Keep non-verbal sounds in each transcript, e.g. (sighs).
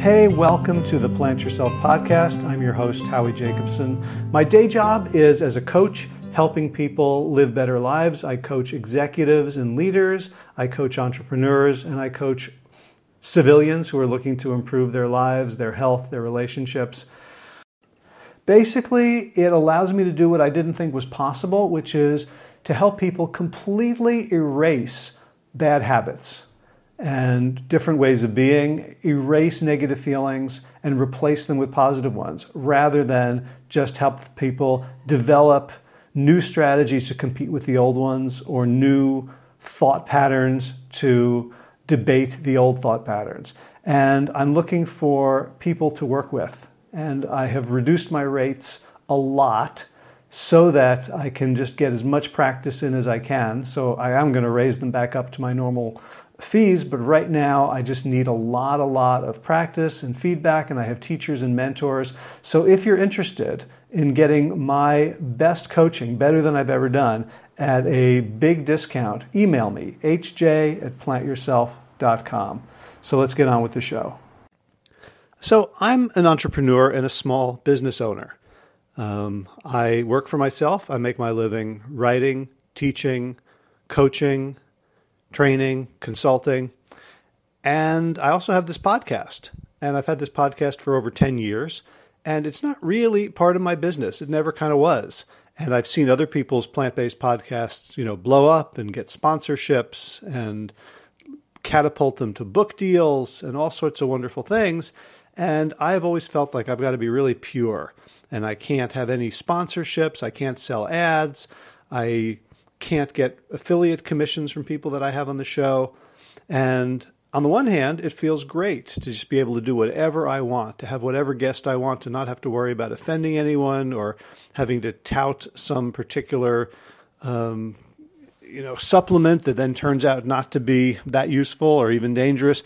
Hey, welcome to the Plant Yourself podcast. I'm your host, Howie Jacobson. My day job is as a coach, helping people live better lives. I coach executives and leaders, I coach entrepreneurs, and I coach civilians who are looking to improve their lives, their health, their relationships. Basically, it allows me to do what I didn't think was possible, which is to help people completely erase bad habits and different ways of being, erase negative feelings and replace them with positive ones, rather than just help people develop new strategies to compete with the old ones or new thought patterns to debate the old thought patterns. And I'm looking for people to work with. And I have reduced my rates a lot so that I can just get as much practice in as I can. So I am going to raise them back up to my normal fees, but right now I just need a lot, a lot of practice and feedback, and I have teachers and mentors. So if you're interested in getting my best coaching, better than I've ever done, at a big discount, email me, hj at plantyourself.com. So let's get on with the show. So I'm an entrepreneur and a small business owner. Um, I work for myself. I make my living writing, teaching, coaching, training, consulting. And I also have this podcast. And I've had this podcast for over 10 years. And it's not really part of my business. It never kind of was. And I've seen other people's plant based podcasts, you know, blow up and get sponsorships and catapult them to book deals and all sorts of wonderful things. And I've always felt like I've got to be really pure and I can't have any sponsorships. I can't sell ads. I can't get affiliate commissions from people that I have on the show. And on the one hand, it feels great to just be able to do whatever I want, to have whatever guest I want, to not have to worry about offending anyone or having to tout some particular, um, you know, supplement that then turns out not to be that useful or even dangerous.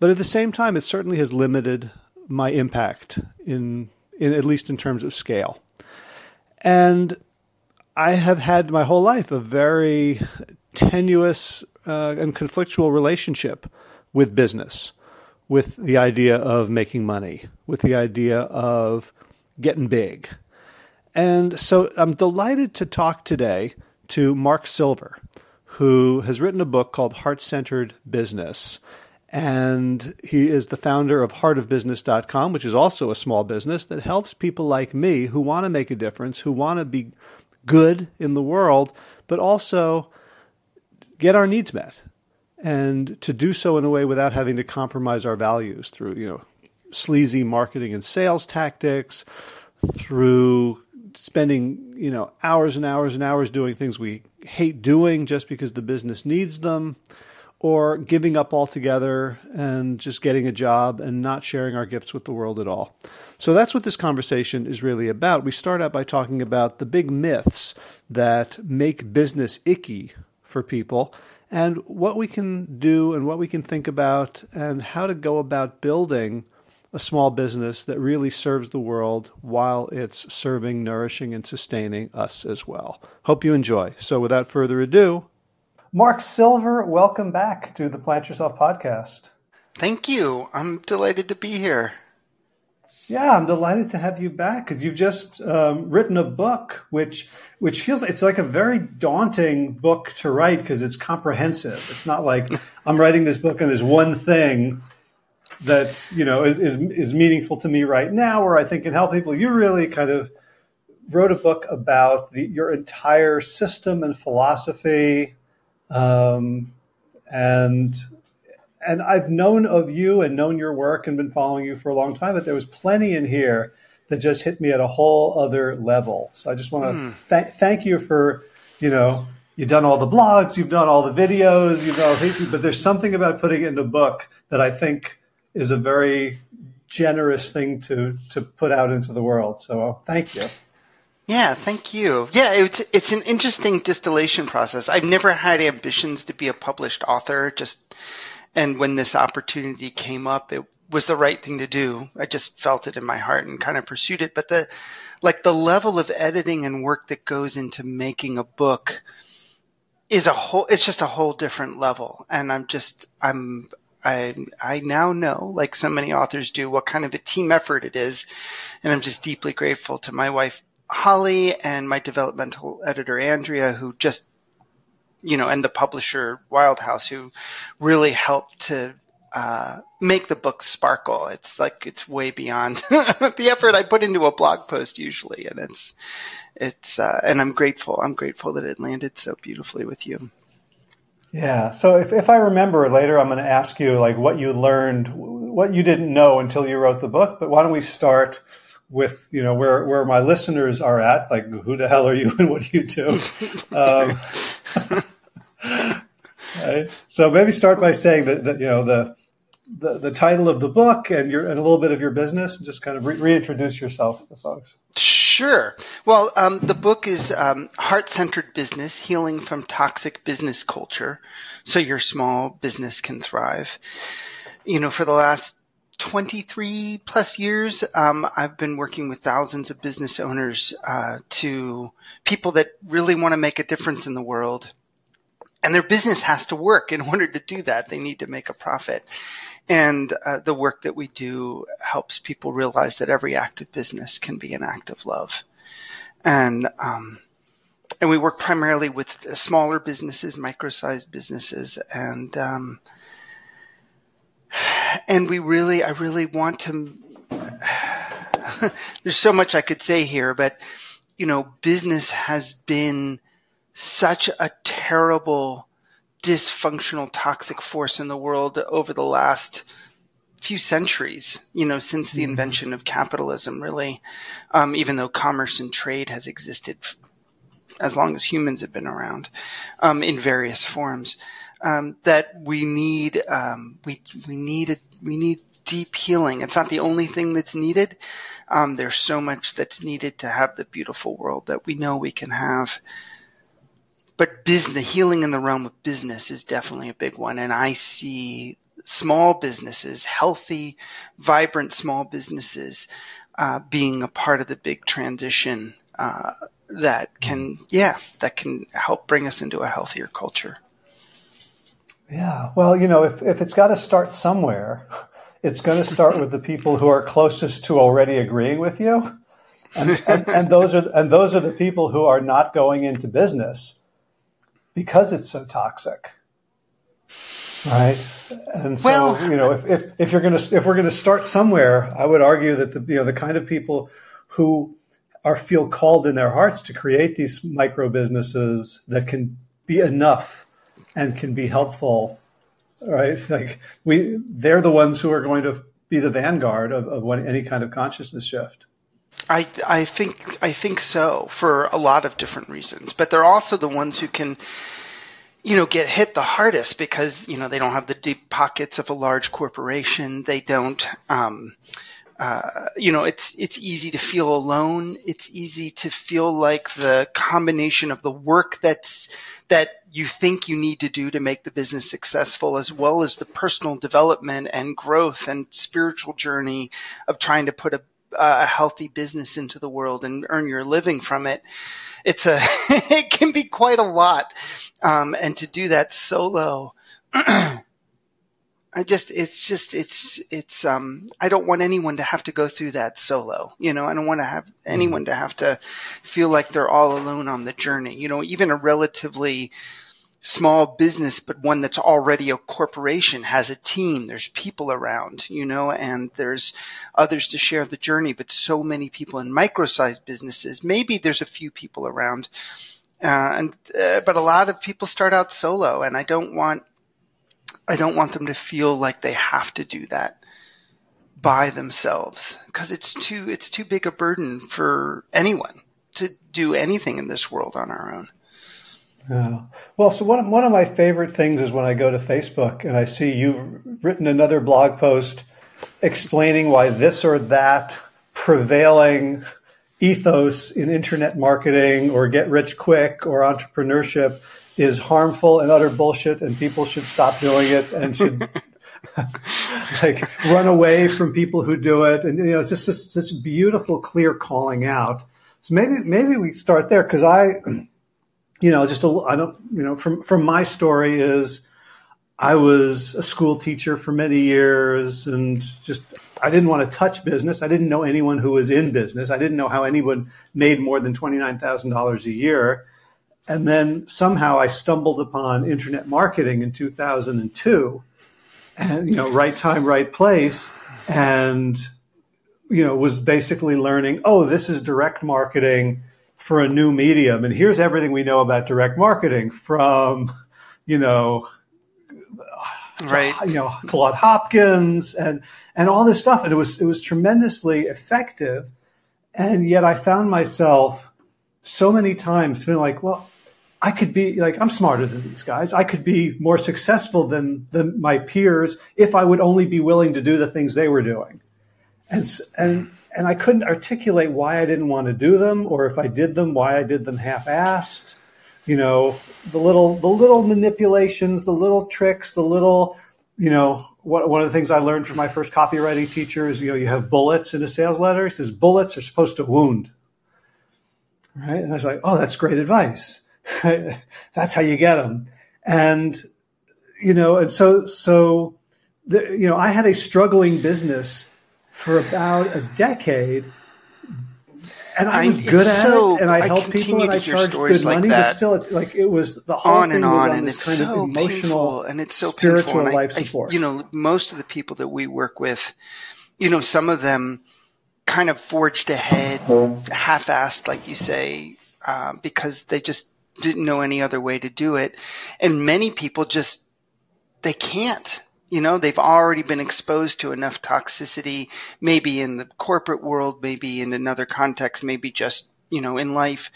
But at the same time, it certainly has limited my impact in, in at least in terms of scale. And I have had my whole life a very tenuous uh, and conflictual relationship with business, with the idea of making money, with the idea of getting big. And so I'm delighted to talk today to Mark Silver, who has written a book called Heart Centered Business. And he is the founder of heartofbusiness.com, which is also a small business that helps people like me who want to make a difference, who want to be good in the world, but also get our needs met. And to do so in a way without having to compromise our values through, you know, sleazy marketing and sales tactics, through spending, you know, hours and hours and hours doing things we hate doing just because the business needs them or giving up altogether and just getting a job and not sharing our gifts with the world at all. So that's what this conversation is really about. We start out by talking about the big myths that make business icky for people and what we can do and what we can think about and how to go about building a small business that really serves the world while it's serving, nourishing, and sustaining us as well. Hope you enjoy. So without further ado, Mark Silver, welcome back to the Plant Yourself podcast. Thank you. I'm delighted to be here. Yeah, I'm delighted to have you back because you've just um, written a book, which which feels it's like a very daunting book to write because it's comprehensive. It's not like (laughs) I'm writing this book and there's one thing that you know is, is is meaningful to me right now, or I think can help people. You really kind of wrote a book about the, your entire system and philosophy um, and and I've known of you and known your work and been following you for a long time, but there was plenty in here that just hit me at a whole other level. So I just want to mm. th- thank you for, you know, you've done all the blogs, you've done all the videos, you've done all the but there's something about putting it in a book that I think is a very generous thing to to put out into the world. So thank you. Yeah, thank you. Yeah, it's it's an interesting distillation process. I've never had ambitions to be a published author. Just and when this opportunity came up, it was the right thing to do. I just felt it in my heart and kind of pursued it. But the like the level of editing and work that goes into making a book is a whole. It's just a whole different level. And I'm just I'm I I now know, like so many authors do, what kind of a team effort it is, and I'm just deeply grateful to my wife Holly and my developmental editor Andrea, who just you know, and the publisher Wildhouse, who really helped to uh, make the book sparkle. It's like it's way beyond (laughs) the effort I put into a blog post usually, and it's it's uh, and I'm grateful. I'm grateful that it landed so beautifully with you. Yeah. So if, if I remember later, I'm going to ask you like what you learned, what you didn't know until you wrote the book. But why don't we start with you know where where my listeners are at? Like who the hell are you and what do you do? um, (laughs) right? So maybe start by saying that, that you know the, the, the title of the book and your and a little bit of your business, and just kind of re- reintroduce yourself to folks. Sure. Well, um, the book is um, Heart Centered Business Healing from Toxic Business Culture so your small business can thrive. You know, for the last 23 plus years, um, I've been working with thousands of business owners uh, to people that really want to make a difference in the world. And their business has to work. In (laughs) order to do that, they need to make a profit. And uh, the work that we do helps people realize that every act of business can be an act of love. And, um, and we work primarily with smaller businesses, micro-sized businesses, and um, and we really, I really want to. (sighs) there's so much I could say here, but you know, business has been such a terrible dysfunctional, toxic force in the world over the last few centuries, you know, since the mm-hmm. invention of capitalism, really, um, even though commerce and trade has existed as long as humans have been around um, in various forms, um, that we need um, we we need a, we need deep healing. It's not the only thing that's needed. Um, there's so much that's needed to have the beautiful world that we know we can have but business, healing in the realm of business is definitely a big one. And I see small businesses, healthy, vibrant small businesses, uh, being a part of the big transition uh, that can, yeah, that can help bring us into a healthier culture. Yeah. Well, you know, if, if it's got to start somewhere, it's going to start with the people who are closest to already agreeing with you. And, and, and, those are and those are the people who are not going into business because it's so toxic. Right. And so, well, you know, if, if, if you're going to, if we're going to start somewhere, I would argue that the, you know, the kind of people who are feel called in their hearts to create these micro businesses that can be enough and can be helpful, right? (laughs) Like we, they're the ones who are going to be the vanguard of, of any kind of consciousness shift. I I think I think so for a lot of different reasons, but they're also the ones who can you know get hit the hardest because you know they don't have the deep pockets of a large corporation. They don't um, uh, you know it's it's easy to feel alone. It's easy to feel like the combination of the work that's that you think you need to do to make the business successful, as well as the personal development and growth and spiritual journey of trying to put a a healthy business into the world and earn your living from it. It's a, (laughs) it can be quite a lot. Um, and to do that solo, (clears throat) I just, it's just, it's, it's, um, I don't want anyone to have to go through that solo. You know, I don't want to have anyone to have to feel like they're all alone on the journey. You know, even a relatively, small business, but one that's already a corporation has a team. There's people around, you know, and there's others to share the journey, but so many people in micro-sized businesses. Maybe there's a few people around, uh, and uh, but a lot of people start out solo, and I don't want I don't want them to feel like they have to do that by themselves because it's too it's too big a burden for anyone to do anything in this world on our own. Yeah. Well, so one of, one of my favorite things is when I go to Facebook and I see you've written another blog post explaining why this or that prevailing ethos in internet marketing or get rich quick or entrepreneurship is harmful and utter bullshit and people should stop doing it and should (laughs) like run away from people who do it. And, you know, it's just this, this beautiful, clear calling out. So maybe, maybe we start there because I, you know, just a, I don't, you know, from from my story is, I was a school teacher for many years and just I didn't want to touch business. I didn't know anyone who was in business. I didn't know how anyone made more than $29,000 a year. And then somehow I stumbled upon internet marketing in 2002 and, you know, right time, right place. And, you know, was basically learning, oh, this is direct marketing for a new medium. And here's everything we know about direct marketing from, you know, right. you know, Claude Hopkins and, and all this stuff. And it was, it was tremendously effective. And yet I found myself so many times feeling like, well, I could be like, I'm smarter than these guys. I could be more successful than, than my peers if I would only be willing to do the things they were doing. And, and, and I couldn't articulate why I didn't want to do them or if I did them, why I did them half assed you know the little the little manipulations the little tricks the little you know what, one of the things i learned from my first copywriting teacher is you know you have bullets in a sales letter. He says bullets are supposed to wound. Right? And i was like oh that's great advice (laughs) that's how you get them and you know and so so the, you know i had a struggling business for about a decade and I was good at so, it, and I, I helped people, and I charged good like money. That. But still, it's like it was the whole on and on, on and it's kind so of emotional, painful, and it's so spiritual painful. Life I, support. I, you know, most of the people that we work with, you know, some of them kind of forged ahead, half-assed, like you say, uh, because they just didn't know any other way to do it, and many people just they can't you know, they've already been exposed to enough toxicity, maybe in the corporate world, maybe in another context, maybe just, you know, in life.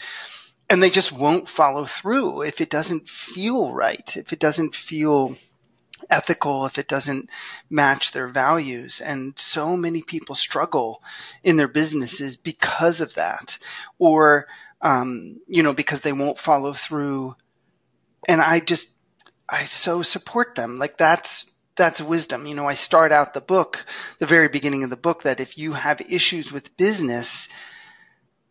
And they just won't follow through if it doesn't feel right, if it doesn't feel ethical, if it doesn't match their values. And so many people struggle in their businesses because of that, or, um, you know, because they won't follow through. And I just, I so support them. Like that's, that's wisdom. You know, I start out the book, the very beginning of the book, that if you have issues with business,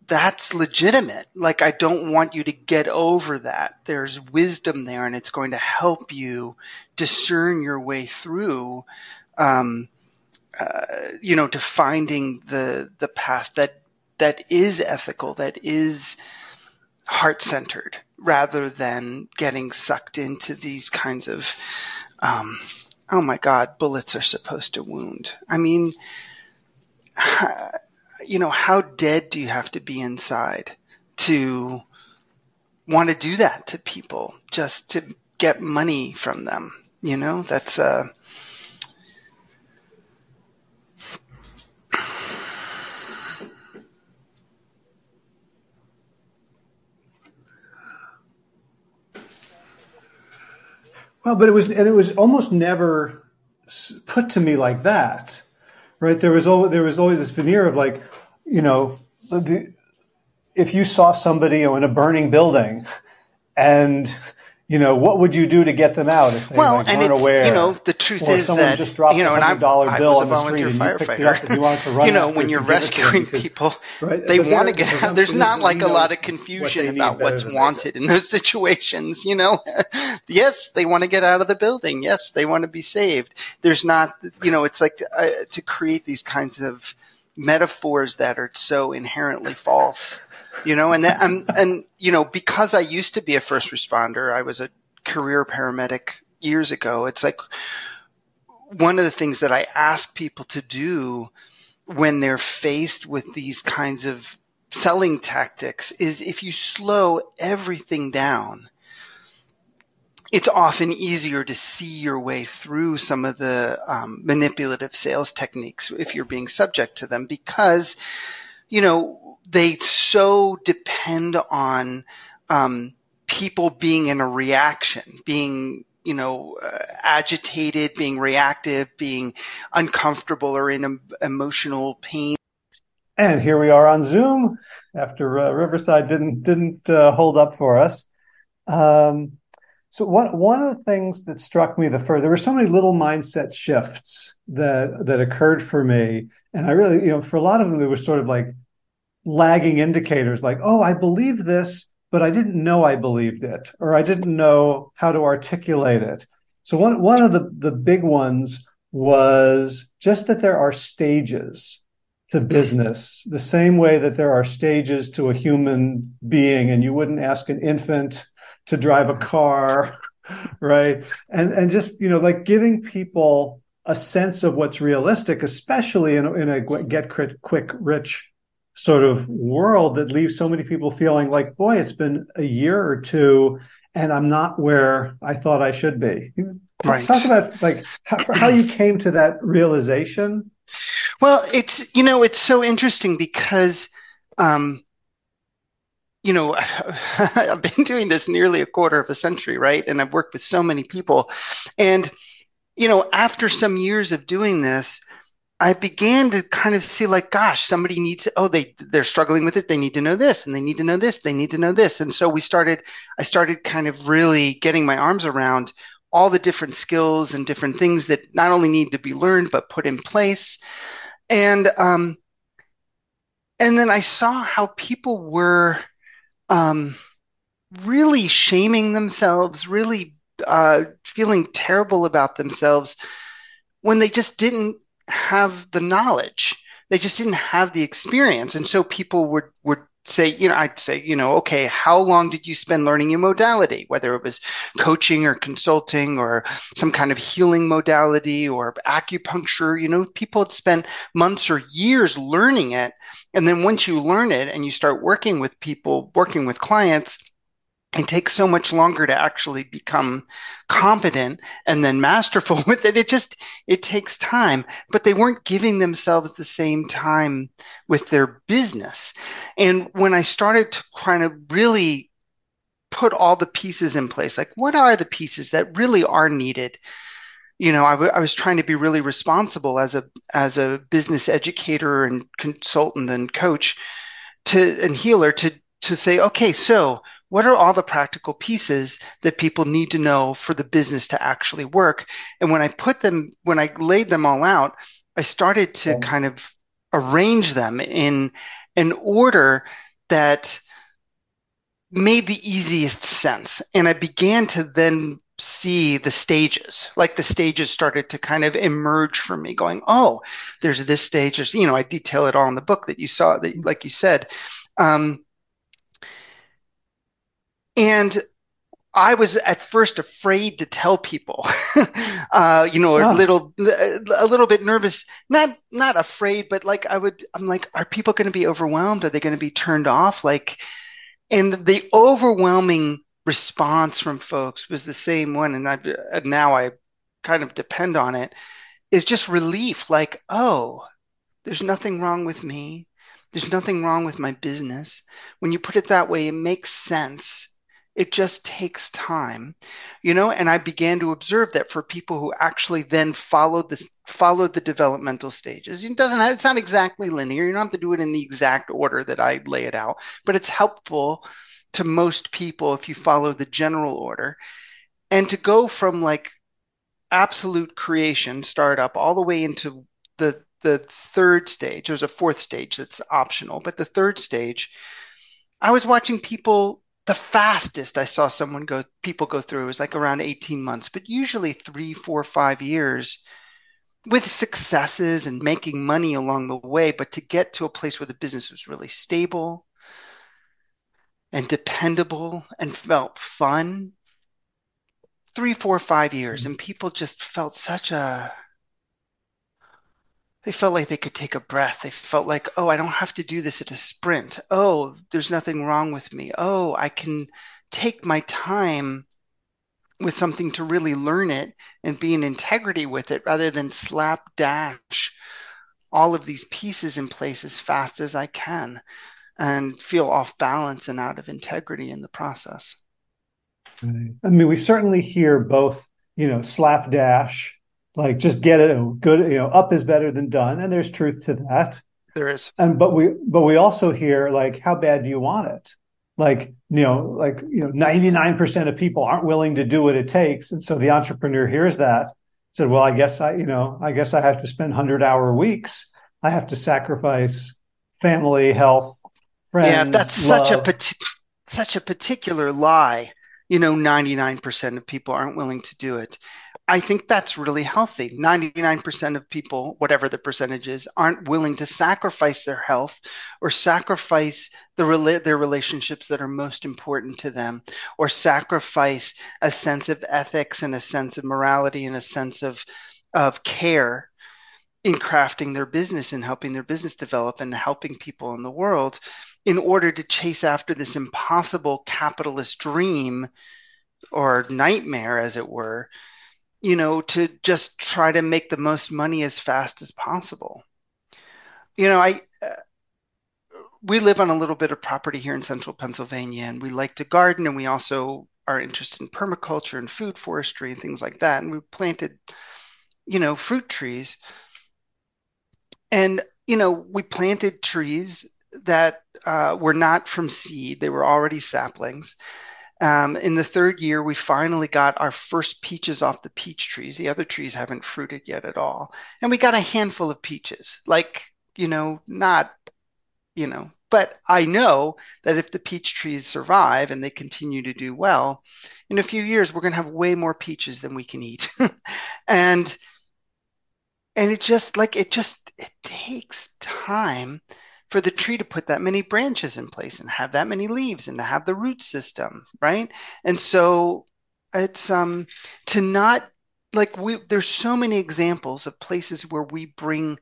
that's legitimate. Like, I don't want you to get over that. There's wisdom there, and it's going to help you discern your way through, um, uh, you know, to finding the the path that that is ethical, that is heart centered, rather than getting sucked into these kinds of um, oh my God, bullets are supposed to wound. I mean, (sighs) you know, how dead do you have to be inside to want to do that to people just to get money from them? You know, that's, uh, Well, but it was, and it was almost never put to me like that, right? There was always, there was always this veneer of like, you know, the, if you saw somebody in a burning building and you know, what would you do to get them out if they well, like, and weren't aware? You know, the truth or is that just dropped you know, and I'm, dollar I bill was a volunteer street firefighter. you, you, wanted to (laughs) run you know, when you're rescuing because, people, right? they but want to get out. There's not like a lot of confusion need about what's wanted in those (laughs) situations. You know, (laughs) yes, they want to get out of the building. Yes, they want to be saved. There's not, you know, it's like uh, to create these kinds of metaphors that are so inherently false you know and that, and and you know because i used to be a first responder i was a career paramedic years ago. It's like one of the things that I ask people to do when they're faced with these kinds of selling tactics is if you slow everything down, it's often easier to see your way through some of the um, manipulative sales techniques if you're being subject to them because, you know, they so depend on um, people being in a reaction, being you know, uh, agitated, being reactive, being uncomfortable or in emotional pain. And here we are on Zoom after uh, Riverside didn't didn't uh, hold up for us. Um, so one one of the things that struck me the first, there were so many little mindset shifts that that occurred for me, and I really, you know, for a lot of them, it was sort of like lagging indicators, like, oh, I believe this, but I didn't know I believed it, or I didn't know how to articulate it. So one one of the the big ones was just that there are stages to business, the same way that there are stages to a human being, and you wouldn't ask an infant to drive a car, (laughs) right? And and just you know like giving people a sense of what's realistic, especially in, in a get quick rich sort of world that leaves so many people feeling like, boy, it's been a year or two and I'm not where I thought I should be. Right. Talk about like how, how you came to that realization. Well, it's you know it's so interesting because, um, you know, (laughs) I've been doing this nearly a quarter of a century, right? And I've worked with so many people, and you know, after some years of doing this, I began to kind of see like, gosh, somebody needs oh, they, they're struggling with it. They need to know this and they need to know this. They need to know this. And so we started, I started kind of really getting my arms around all the different skills and different things that not only need to be learned, but put in place. And, um, and then I saw how people were, um, really shaming themselves, really, uh, feeling terrible about themselves when they just didn't have the knowledge. They just didn't have the experience. And so people would, would say, you know, I'd say, you know, okay, how long did you spend learning your modality, whether it was coaching or consulting or some kind of healing modality or acupuncture? You know, people had spent months or years learning it. And then once you learn it and you start working with people, working with clients, it takes so much longer to actually become competent and then masterful (laughs) with it. It just, it takes time, but they weren't giving themselves the same time with their business. And when I started to kind of really put all the pieces in place, like what are the pieces that really are needed? You know, I, w- I was trying to be really responsible as a, as a business educator and consultant and coach to, and healer to, to say, okay, so what are all the practical pieces that people need to know for the business to actually work? And when I put them, when I laid them all out, I started to yeah. kind of arrange them in an order that made the easiest sense. And I began to then see the stages, like the stages started to kind of emerge for me going, Oh, there's this stage. There's, you know, I detail it all in the book that you saw that, like you said. Um, and I was at first afraid to tell people, (laughs) uh, you know, a little, a little bit nervous, not, not afraid, but like I would, I'm like, are people going to be overwhelmed? Are they going to be turned off? Like, and the overwhelming response from folks was the same one. And I, and now I kind of depend on it is just relief. Like, oh, there's nothing wrong with me. There's nothing wrong with my business. When you put it that way, it makes sense it just takes time, you know. And I began to observe that for people who actually then followed this, followed the developmental stages. It doesn't. It's not exactly linear. You don't have to do it in the exact order that I lay it out, but it's helpful to most people if you follow the general order. And to go from like absolute creation startup all the way into the the third stage. There's a fourth stage that's optional, but the third stage, I was watching people the fastest I saw someone go, people go through was like around 18 months, but usually three, four, five years with successes and making money along the way. But to get to a place where the business was really stable and dependable and felt fun, three, four, five years. And people just felt such a they felt like they could take a breath. They felt like, oh, I don't have to do this at a sprint. Oh, there's nothing wrong with me. Oh, I can take my time with something to really learn it and be in integrity with it rather than slap dash all of these pieces in place as fast as I can and feel off balance and out of integrity in the process. I mean, we certainly hear both, you know, slapdash like just get it good you know up is better than done. And there's truth to that. There is. And but we but we also hear like how bad do you want it? Like you know like you know 99% of people aren't willing to do what it takes. And so the entrepreneur hears that said well i guess i you know i guess i have to spend 100 hour weeks. I have to sacrifice family health friends yeah that's love. such a such a particular lie. You know 99% of people aren't willing to do it I think that's really healthy. 99% of people, whatever the percentage is, aren't willing to sacrifice their health or sacrifice the their relationships that are most important to them or sacrifice a sense of ethics and a sense of morality and a sense of, of care in crafting their business and helping their business develop and helping people in the world in order to chase after this impossible capitalist dream or nightmare, as it were you know, to just try to make the most money as fast as possible. You know, I uh, we live on a little bit of property here in central Pennsylvania, and we like to garden, and we also are interested in permaculture and food forestry and things like that. And we planted, you know, fruit trees, and you know, we planted trees that uh, were not from seed; they were already saplings um, in the third year, we finally got our first peaches off the peach trees. The other trees haven't fruited yet at all. And we got a handful of peaches, like, you know, not, you know, but I know that if the peach trees survive and they continue to do well, in a few years, we're going to have way more peaches than we can eat. (laughs) and, and it just like, it just, it takes time for the tree to put that many branches in place and have that many leaves and to have the root system, right? And so it's um to not like we there's so many examples of places where we bring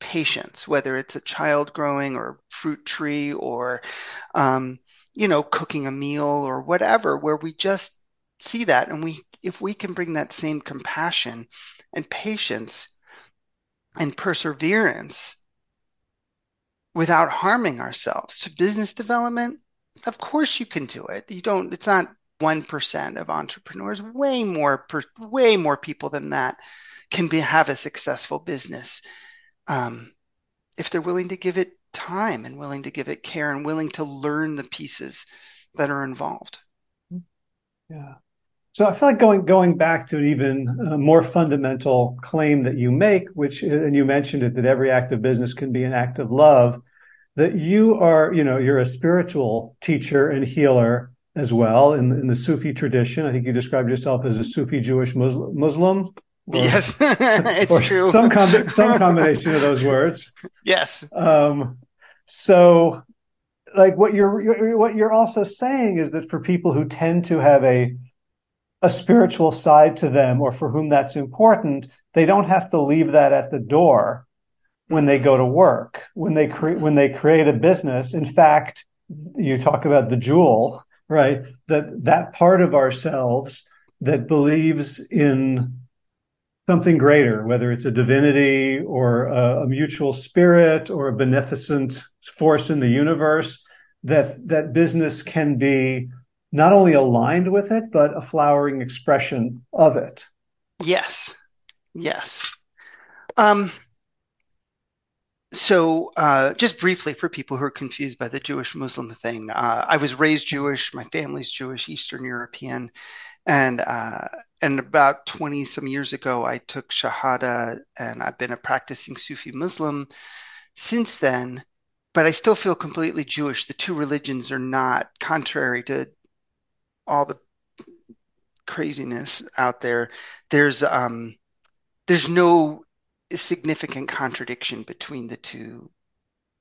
patience, whether it's a child growing or fruit tree or um, you know cooking a meal or whatever, where we just see that and we if we can bring that same compassion and patience and perseverance without harming ourselves. To business development of course you can do it. You don't it's not 1% of entrepreneurs. Way more per, way more people than that can be have a successful business um, if they're willing to give it time and willing to give it care and willing to learn the pieces that are involved. Yeah so I feel like going going back to an even uh, more fundamental claim that you make, which and you mentioned it that every act of business can be an act of love. That you are, you know, you're a spiritual teacher and healer as well in, in the Sufi tradition. I think you described yourself as a Sufi Jewish Muslim. Muslim or, yes, (laughs) it's true. Some com- some combination of those words. Yes. Um, so, like what you're, you're what you're also saying is that for people who tend to have a a spiritual side to them or for whom that's important, they don't have to leave that at the door when they go to work, when they create when they create a business. In fact, you talk about the jewel, right? That that part of ourselves that believes in something greater, whether it's a divinity or a, a mutual spirit or a beneficent force in the universe, that that business can be not only aligned with it, but a flowering expression of it. Yes. Yes. Um, so, uh, just briefly for people who are confused by the Jewish Muslim thing, uh, I was raised Jewish. My family's Jewish, Eastern European, and uh, and about twenty some years ago, I took Shahada, and I've been a practicing Sufi Muslim since then. But I still feel completely Jewish. The two religions are not contrary to all the craziness out there, there's um, there's no significant contradiction between the two.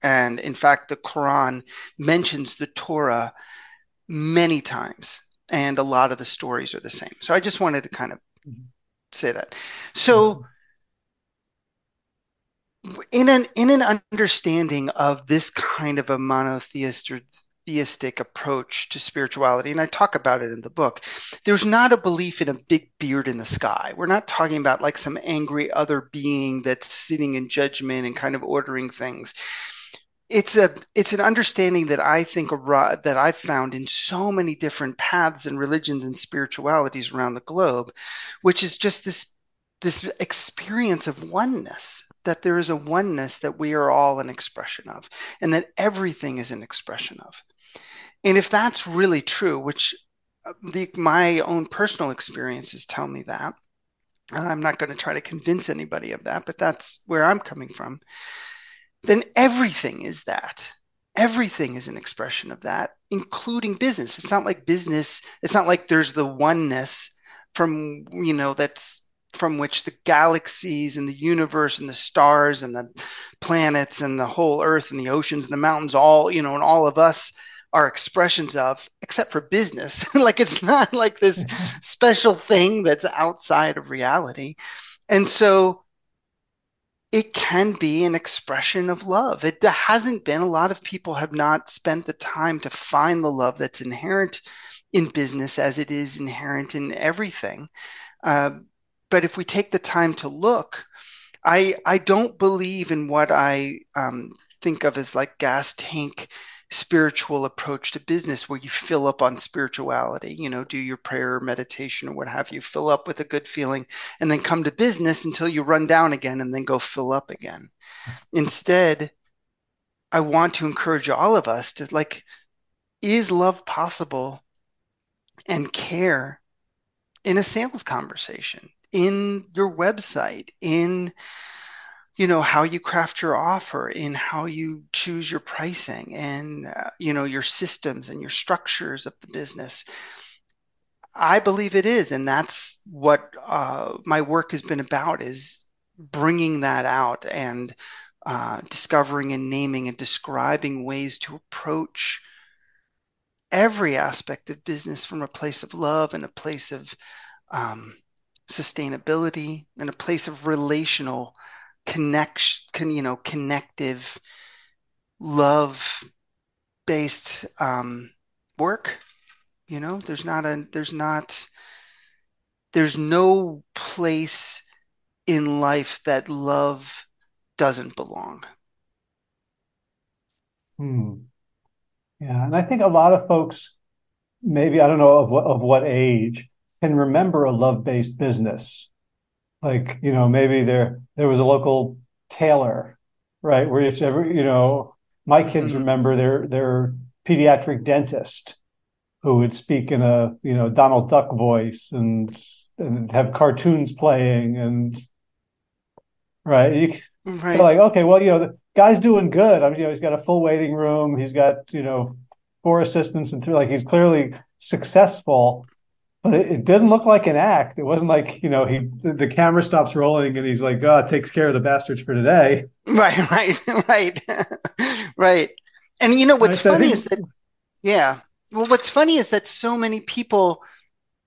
And in fact, the Quran mentions the Torah many times, and a lot of the stories are the same. So I just wanted to kind of say that. So in an in an understanding of this kind of a monotheist or theistic approach to spirituality, and I talk about it in the book, there's not a belief in a big beard in the sky. We're not talking about like some angry other being that's sitting in judgment and kind of ordering things. It's a it's an understanding that I think that I've found in so many different paths and religions and spiritualities around the globe, which is just this this experience of oneness that there is a oneness that we are all an expression of and that everything is an expression of and if that's really true, which uh, the, my own personal experiences tell me that, I'm not going to try to convince anybody of that, but that's where I'm coming from. Then everything is that. Everything is an expression of that, including business. It's not like business, it's not like there's the oneness from, you know, that's from which the galaxies and the universe and the stars and the planets and the whole earth and the oceans and the mountains all you know and all of us are expressions of except for business (laughs) like it's not like this (laughs) special thing that's outside of reality and so it can be an expression of love. It hasn't been. A lot of people have not spent the time to find the love that's inherent in business as it is inherent in everything. Uh, but if we take the time to look, I I don't believe in what I um, think of as like gas tank spiritual approach to business where you fill up on spirituality, you know, do your prayer, or meditation, or what have you, fill up with a good feeling, and then come to business until you run down again and then go fill up again. Instead, I want to encourage all of us to like, is love possible and care in a sales conversation, in your website, in you know how you craft your offer in how you choose your pricing and uh, you know your systems and your structures of the business. I believe it is and that's what uh, my work has been about is bringing that out and uh, discovering and naming and describing ways to approach every aspect of business from a place of love and a place of um, sustainability and a place of relational connection, con, you know, connective, love based um, work. You know, there's not a, there's not, there's no place in life that love doesn't belong. Hmm. Yeah, and I think a lot of folks, maybe I don't know of what of what age, can remember a love-based business like you know maybe there there was a local tailor right where it's ever you know my kids mm-hmm. remember their their pediatric dentist who would speak in a you know donald duck voice and and have cartoons playing and right? You right. like okay well you know the guy's doing good. I mean you know he's got a full waiting room. He's got you know four assistants and three like he's clearly successful but it, it, didn't look like an act. It wasn't like you know he the camera stops rolling and he's like, oh, "God, takes care of the bastards for today." Right, (laughs) right, right, right. And you know what's funny think, is that, yeah. Well, what's funny is that so many people,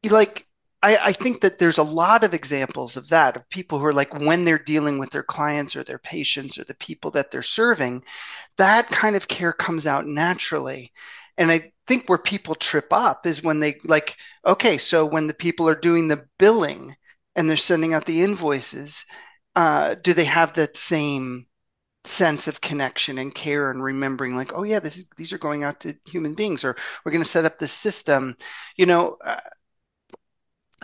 like, I, I think that there's a lot of examples of that of people who are like when they're dealing with their clients or their patients or the people that they're serving, that kind of care comes out naturally. And I think where people trip up is when they like, okay, so when the people are doing the billing and they're sending out the invoices, uh, do they have that same sense of connection and care and remembering like oh yeah this is these are going out to human beings or we're going to set up this system? You know uh,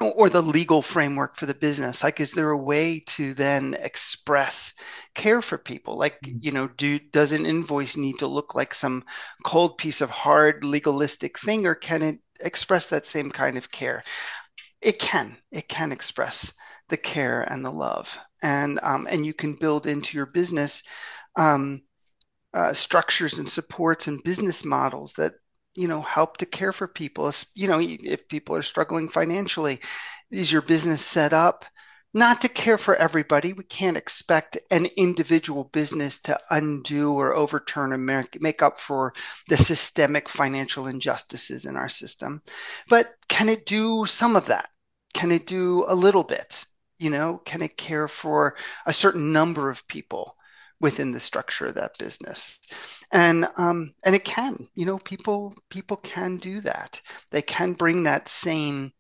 or the legal framework for the business? Like is there a way to then express care for people? Like mm-hmm. you know do does an invoice need to look like some cold piece of hard legalistic thing or can it express that same kind of care? It can. It can express the care and the love. And um, and you can build into your business um, uh, structures and supports and business models that you know help to care for people you know if people are struggling financially. Is your business set up not to care for everybody? We can't expect an individual business to undo or overturn or make, make up for the systemic financial injustices in our system. But can it do some of that? Can it do a little bit? You know can it care for a certain number of people within the structure of that business. And um, and it can you know people people can do that. They can bring that same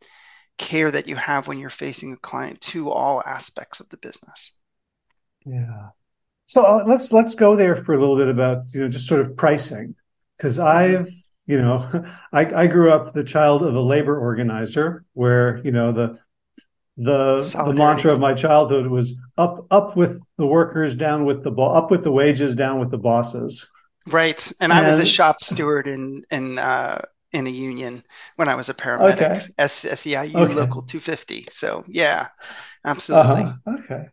care that you have when you're facing a client to all aspects of the business. Yeah. So uh, let's let's go there for a little bit about you know just sort of pricing. Because mm-hmm. i've you know (laughs) I, I grew up the child of a labor organizer where you know the the the mantra of my childhood was up up with the workers down with the bo- up with the wages down with the bosses Right, and, and I was a shop steward in in uh, in a union when I was a paramedic. Okay. S- SEIU okay. local 250. So yeah, absolutely. Uh-huh. Okay.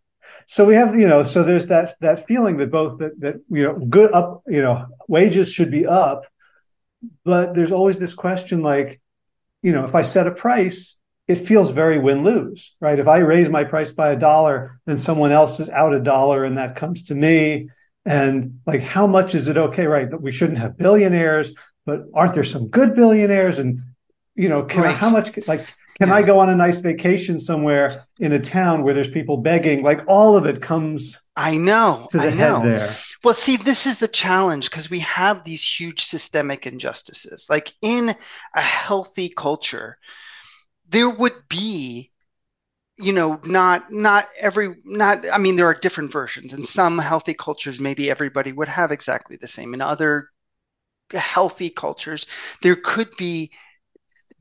So we have, you know, so there's that that feeling that both that that you know, good up, you know, wages should be up, but there's always this question like, you know, if I set a price, it feels very win lose, right? If I raise my price by a dollar, then someone else is out a dollar and that comes to me. And like, how much is it okay, right? That we shouldn't have billionaires, but aren't there some good billionaires? And, you know, can right. I, how much, like, can yeah. I go on a nice vacation somewhere in a town where there's people begging? Like all of it comes. I know. To the I know. head there. Well, see, this is the challenge because we have these huge systemic injustices. Like in a healthy culture, there would be you know not not every not i mean there are different versions in some healthy cultures maybe everybody would have exactly the same. In other healthy cultures there could be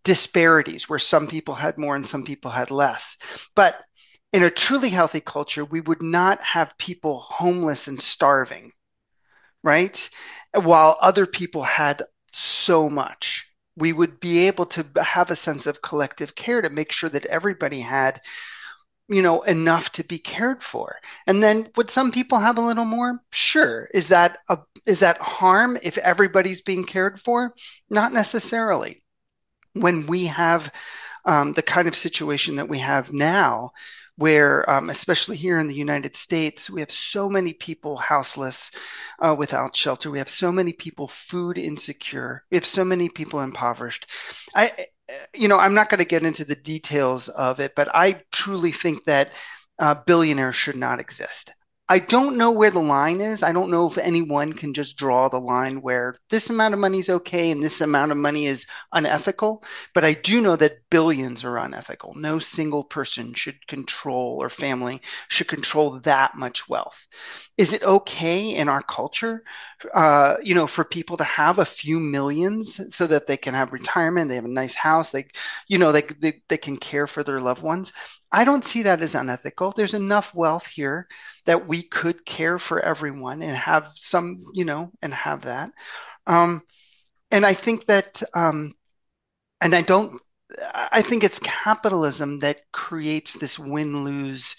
disparities where some people had more and some people had less. But in a truly healthy culture we would not have people homeless and starving right? While other people had so much we would be able to have a sense of collective care to make sure that everybody had you know enough to be cared for. And then would some people have a little more? Sure. Is that a is that harm if everybody's being cared for? Not necessarily. When we have um, the kind of situation that we have now where, um, especially here in the United States, we have so many people houseless uh, without shelter. We have so many people food insecure. We have so many people impoverished. I, you know, I'm not going to get into the details of it, but I truly think that uh, billionaires should not exist. I don't know where the line is. I don't know if anyone can just draw the line where this amount of money is okay and this amount of money is unethical. But I do know that billions are unethical. No single person should control or family should control that much wealth. Is it okay in our culture, uh, you know, for people to have a few millions so that they can have retirement, they have a nice house, they, you know, they, they, they can care for their loved ones? I don't see that as unethical. There's enough wealth here that we could care for everyone and have some, you know, and have that. Um, and I think that, um, and I don't, I think it's capitalism that creates this win lose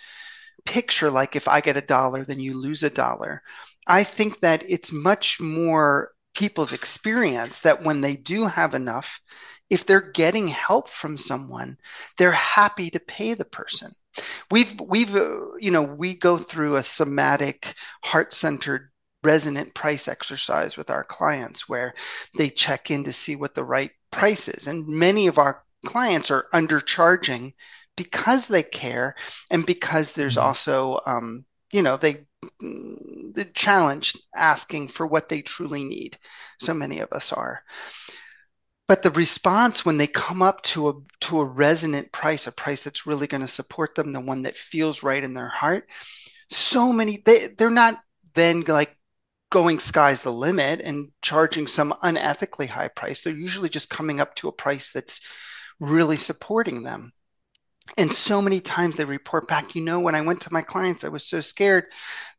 picture. Like if I get a dollar, then you lose a dollar. I think that it's much more people's experience that when they do have enough, if they're getting help from someone, they're happy to pay the person. We've we've uh, you know we go through a somatic heart-centered resonant price exercise with our clients where they check in to see what the right price is. And many of our clients are undercharging because they care and because there's mm-hmm. also um, you know they the challenge asking for what they truly need. So many of us are but the response when they come up to a to a resonant price a price that's really going to support them the one that feels right in their heart so many they they're not then like going sky's the limit and charging some unethically high price. They're usually just coming up to a price that's really supporting them. And so many times they report back you know when i went to my clients i was so scared.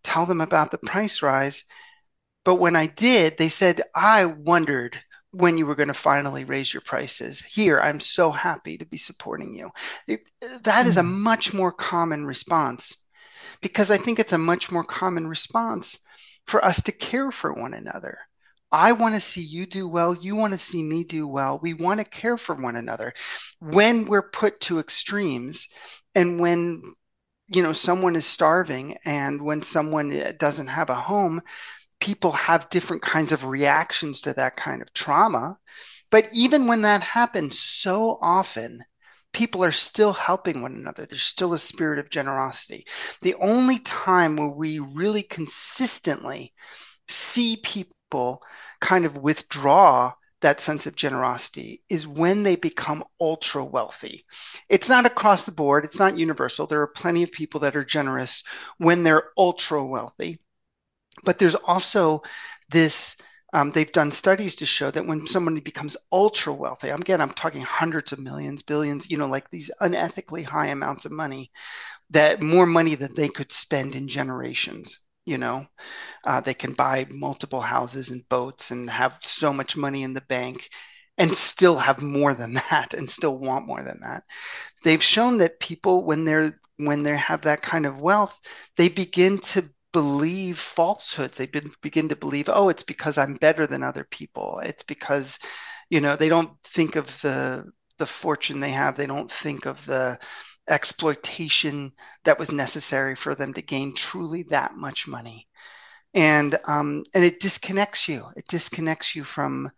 Tell them about the price rise. But when i did they said i wondered when you were going to finally raise your prices. Here, I'm so happy to be supporting you. That is a hmm. much more common response because I think it's a much more common response for us to care for one another. I want to see you do well. You want to see me do well. We want to care for one another. When we're put to extremes and when you know someone is starving and when someone uh, doesn't have a home people have different kinds of reactions to that kind of trauma. But even when that happens so often, people are still helping one another. There's still a spirit of generosity. The only time where we really consistently see people kind of withdraw that sense of generosity is when they become ultra wealthy. It's not across the board, it's not universal. There are plenty of people that are generous when they're ultra wealthy. But there's also this um, they've done studies to show that when somebody becomes ultra wealthy, again, I'm talking hundreds of millions, billions, you know, like these unethically high amounts of money, that more money than they could spend in generations. You know, uh, they can buy multiple houses and boats and have so much money in the bank and still have more than (laughs) that and still want more than that. They've shown that people, when they're when they have that kind of wealth, they begin to believe falsehoods. They begin to believe, oh, it's because I'm better than other people. It's because, you know, they don't think of the the fortune they have. They don't think of the exploitation that was necessary for them to gain truly that much money. And um, and it disconnects you. It disconnects you from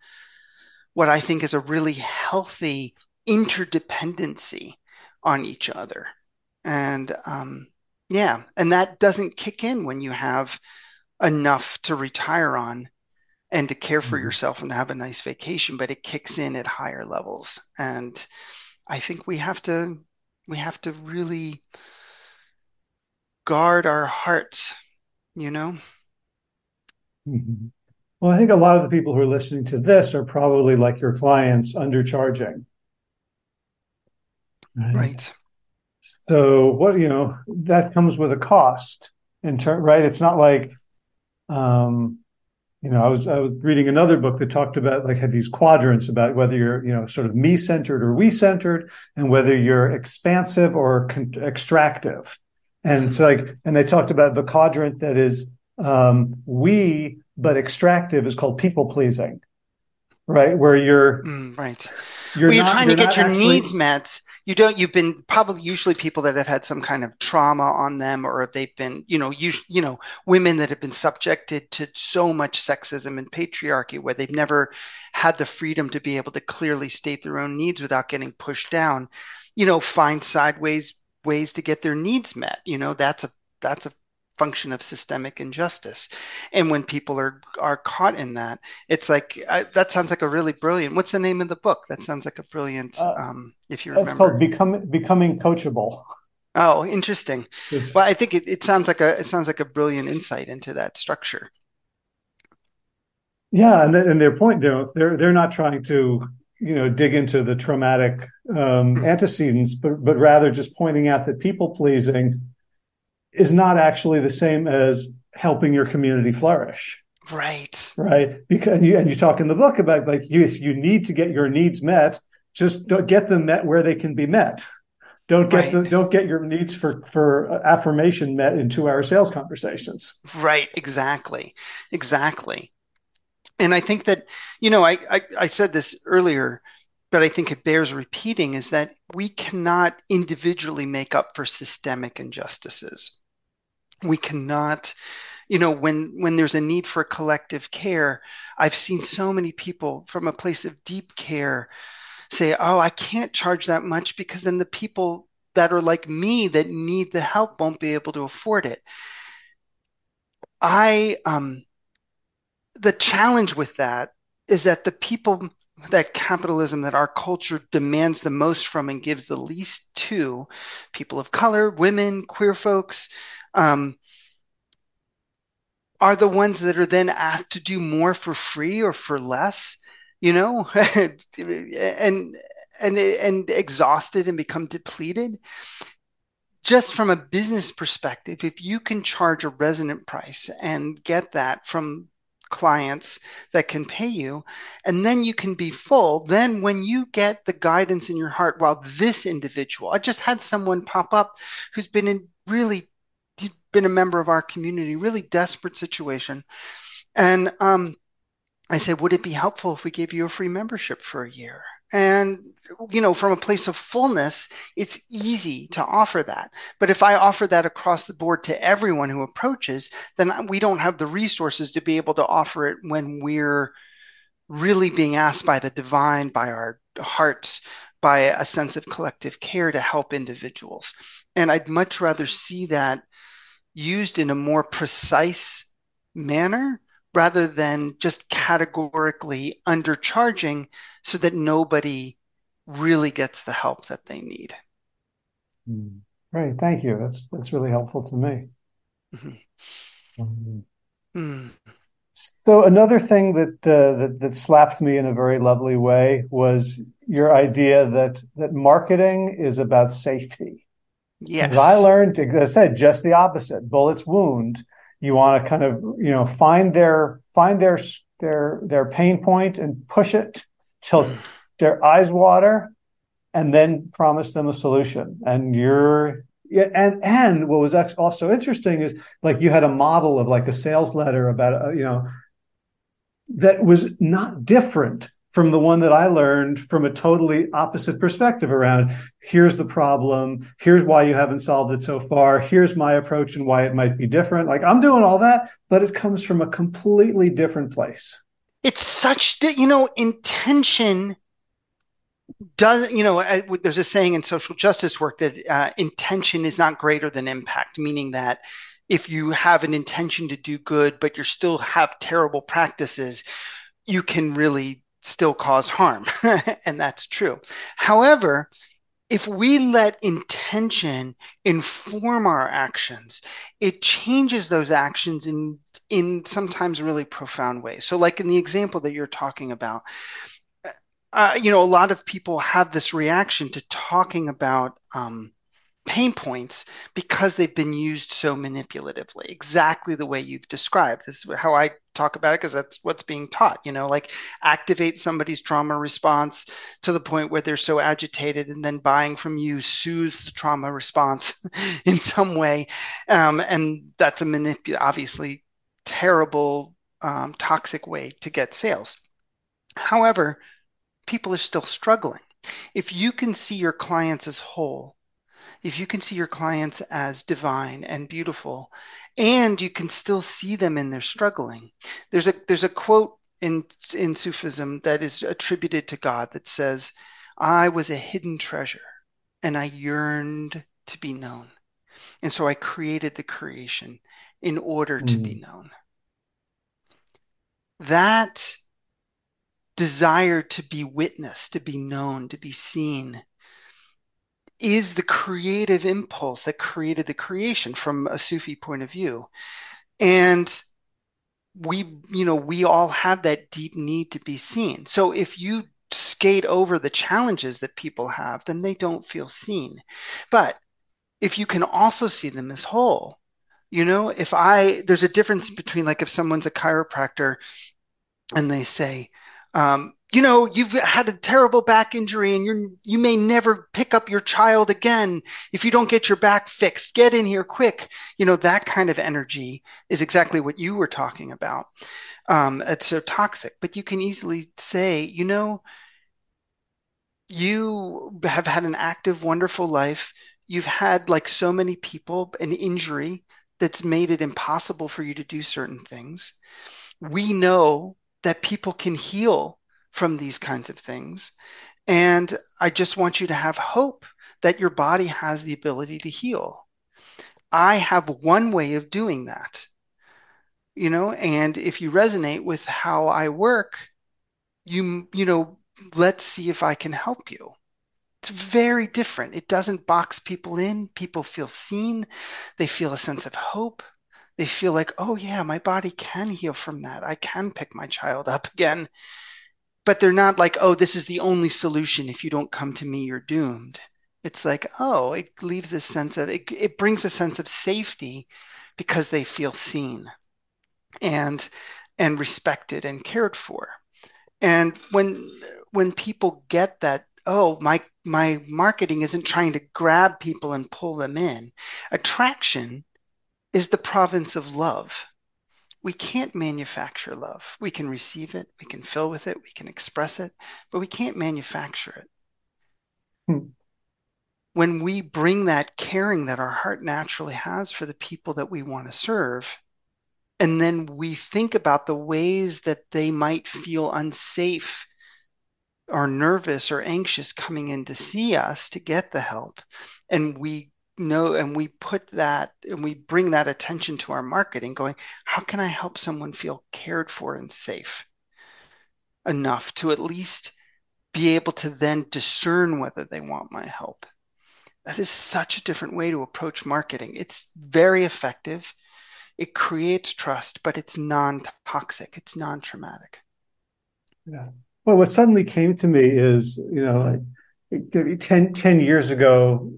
what I think is a really healthy interdependency on each other. And um, yeah, and that doesn't kick in when you have enough to retire on and to care for mm-hmm. yourself and to have a nice vacation, but it kicks in at higher levels. And I think we have to we have to really guard our hearts, you know? Mm-hmm. Well, I think a lot of the people who are listening to this are probably like your clients undercharging. Right. right. So what you know that comes with a cost in turn, right? It's not like, um, you know, I was I was reading another book that talked about like had these quadrants about whether you're you know sort of me centered or we centered, and whether you're expansive or con- extractive, and it's like and they talked about the quadrant that is um, we but extractive is called people pleasing, right? Where you're mm, right. You're, well, you're not, trying to get your actually, needs met. You don't you've been probably usually people that have had some kind of trauma on them or they've been you know you, you know women that have been subjected to so much sexism and patriarchy where they've never had the freedom to be able to clearly state their own needs without getting pushed down. You know find sideways ways to get their needs met. You know that's a that's a function of systemic injustice. And when people are are caught in that, it's like I, that sounds like a really brilliant. What's the name of the book? That sounds like a brilliant. Uh, um, if you remember, it's called becoming becoming coachable. Oh, interesting. It's, well, I think it, it sounds like a it sounds like a brilliant insight into that structure. Yeah, and and their point, you know, they're they're not trying to you know dig into the traumatic um, hmm. antecedents, but but rather just pointing out that people pleasing is not actually the same as helping your community flourish. Right. Right. Because and you, and you talk in the book about like you, if you need to get your needs met, just get them met where they can be met. Don't get right. the, don't get your needs for for affirmation met in two hour sales conversations. Right. Exactly. Exactly. And I think that you know I, I, I said this earlier, but I think it bears repeating is that we cannot individually make up for systemic injustices we cannot you know when when there's a need for collective care i've seen so many people from a place of deep care say oh i can't charge that much because then the people that are like me that need the help won't be able to afford it. I um the challenge with that is that the people that capitalism that our culture demands the most from and gives the least to people of color women queer folks um, are the ones that are then asked to do more for free or for less, you know, (laughs) and and and exhausted and become depleted. Just from a business perspective, if you can charge a resonant price and get that from clients that can pay you and then you can be full then when you get the guidance in your heart while this individual i just had someone pop up who's been in really been a member of our community, really desperate situation. And um, I said, would it be helpful if we gave you a free membership for a year? And, you know, from a place of fullness, it's easy to offer that. But if I offer that across the board to everyone who approaches, then we don't have the resources to be able to offer it when we're really being asked by the divine, by our hearts, by a sense of collective care to help individuals. And I'd much rather see that used in a more precise manner rather than just categorically undercharging so that nobody really gets the help that they need. Hmm. Great, thank you. That's that's really helpful to me. Mm-hmm. Um, mm. So another thing that, uh, that that slapped me in a very lovely way was your idea that that marketing is about safety. Yes. I learned, as I said, just the opposite. Bullets wound. You want to kind of, you know, find their find their their their pain point and push it till their eyes water, and then promise them a solution. And you're and and what was also interesting is like you had a model of like a sales letter about uh, you know that was not different from the one that I learned from a totally opposite perspective around here's the problem, here's why you haven't solved it so far, here's my approach and why it might be different. Like I'm doing all that, but it comes from a completely different place. It's such, that, you know, intention does you know there's a saying in social justice work that uh, intention is not greater than impact meaning that if you have an intention to do good but you still have terrible practices you can really still cause harm. (laughs) and that's true. However, if we let intention inform our actions, it changes those actions in in sometimes really profound ways. So, like in the example that you're talking about, uh, you know, a lot of people have this reaction to talking about um, pain points because they've been used so manipulatively, exactly the way you've described. This is how I talk about it because that's what's being taught, you know, like activate somebody's trauma response to the point where they're so agitated and then buying from you soothes the trauma response (laughs) in some way. Um, and that's a manip- obviously terrible, um, toxic way to get sales. However, people are still struggling. If you can see your clients as whole, if you can see your clients as divine and beautiful and you can still see them in their struggling. There's a there's a quote in in sufism that is attributed to god that says i was a hidden treasure and i yearned to be known. And so i created the creation in order to mm. be known. That desire to be witnessed to be known to be seen is the creative impulse that created the creation from a Sufi point of view. And we, you know, we all have that deep need to be seen. So if you skate over the challenges that people have, then they don't feel seen. But if you can also see them as whole, you know, if I, there's a difference between like if someone's a chiropractor and they say, um, you know, you've had a terrible back injury and you're, you may never pick up your child again if you don't get your back fixed. Get in here quick. You know, that kind of energy is exactly what you were talking about. Um, it's so toxic, but you can easily say, you know, you have had an active, wonderful life. You've had like so many people an injury that's made it impossible for you to do certain things. We know that people can heal from these kinds of things. And I just want you to have hope that your body has the ability to heal. I have one way of doing that. You know, and if you resonate with how I work, you you know, let's see if I can help you. It's very different. It doesn't box people in. People feel seen. They feel a sense of hope. They feel like, oh yeah, my body can heal from that. I can pick my child up again but they're not like, oh, this is the only solution. If you don't come to me, you're doomed. It's like, oh, it leaves this sense of, it, it brings a sense of safety because they feel seen and, and respected and cared for. And when, when people get that, oh, my, my marketing isn't trying to grab people and pull them in. Attraction is the province of love we can't manufacture love. We can receive it, we can fill with it, we can express it, but we can't manufacture it. Hmm. When we bring that caring that our heart naturally has for the people that we want to serve, and then we think about the ways that they might feel unsafe or nervous or anxious coming in to see us to get the help, and we know and we put that and we bring that attention to our marketing going how can i help someone feel cared for and safe enough to at least be able to then discern whether they want my help? That is such a different way to approach marketing. It's very effective. It creates trust but it's non-toxic. It's non-traumatic. Yeah. Well what suddenly came to me is you know like 10, 10 years ago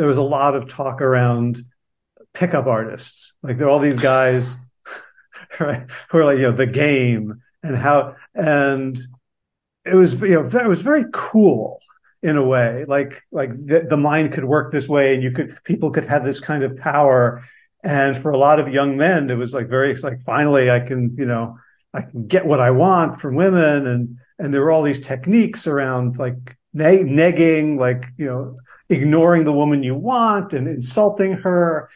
there was a lot of talk around pickup artists. Like there are all these guys, (laughs) right, who are like, you know, the game and how, and it was, you know, it was very cool in a way. Like, like the, the mind could work this way and you could, people could have this kind of power. And for a lot of young men, it was like very, like, finally I can, you know, I can get what I want from women, and and there were all these techniques around like neg- negging, like you know, ignoring the woman you want and insulting her,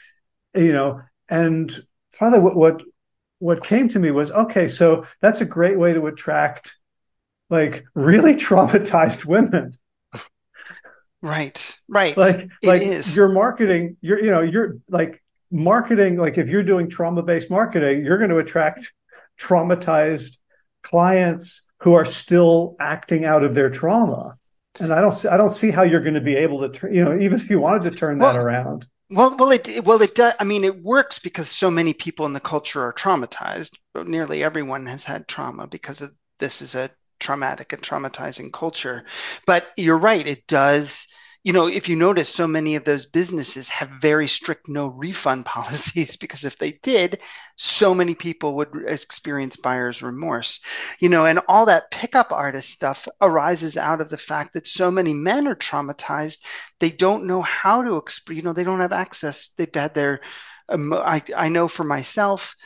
you know, and finally, what what what came to me was okay, so that's a great way to attract like really (laughs) traumatized women. Right, right. Like, it like is. your marketing, you're, you know, you're like marketing. Like, if you're doing trauma-based marketing, you're going to attract traumatized clients who are still acting out of their trauma. And I don't, I don't see how you're going to be able to, you know, even if you wanted to turn that around. Well, well, it well it does. I mean, it works because so many people in the culture are traumatized. Nearly everyone has had trauma because of this is a traumatic and traumatizing culture. But you're right, it does. You know, if you notice, so many of those businesses have very strict no refund (laughs) policies because if they did, so many people would experience buyer's remorse. You know, and all that pickup artist stuff arises out of the fact that so many men are traumatized they don't know how to express, you know, they don't have access. They've had their, um, I, I know for myself,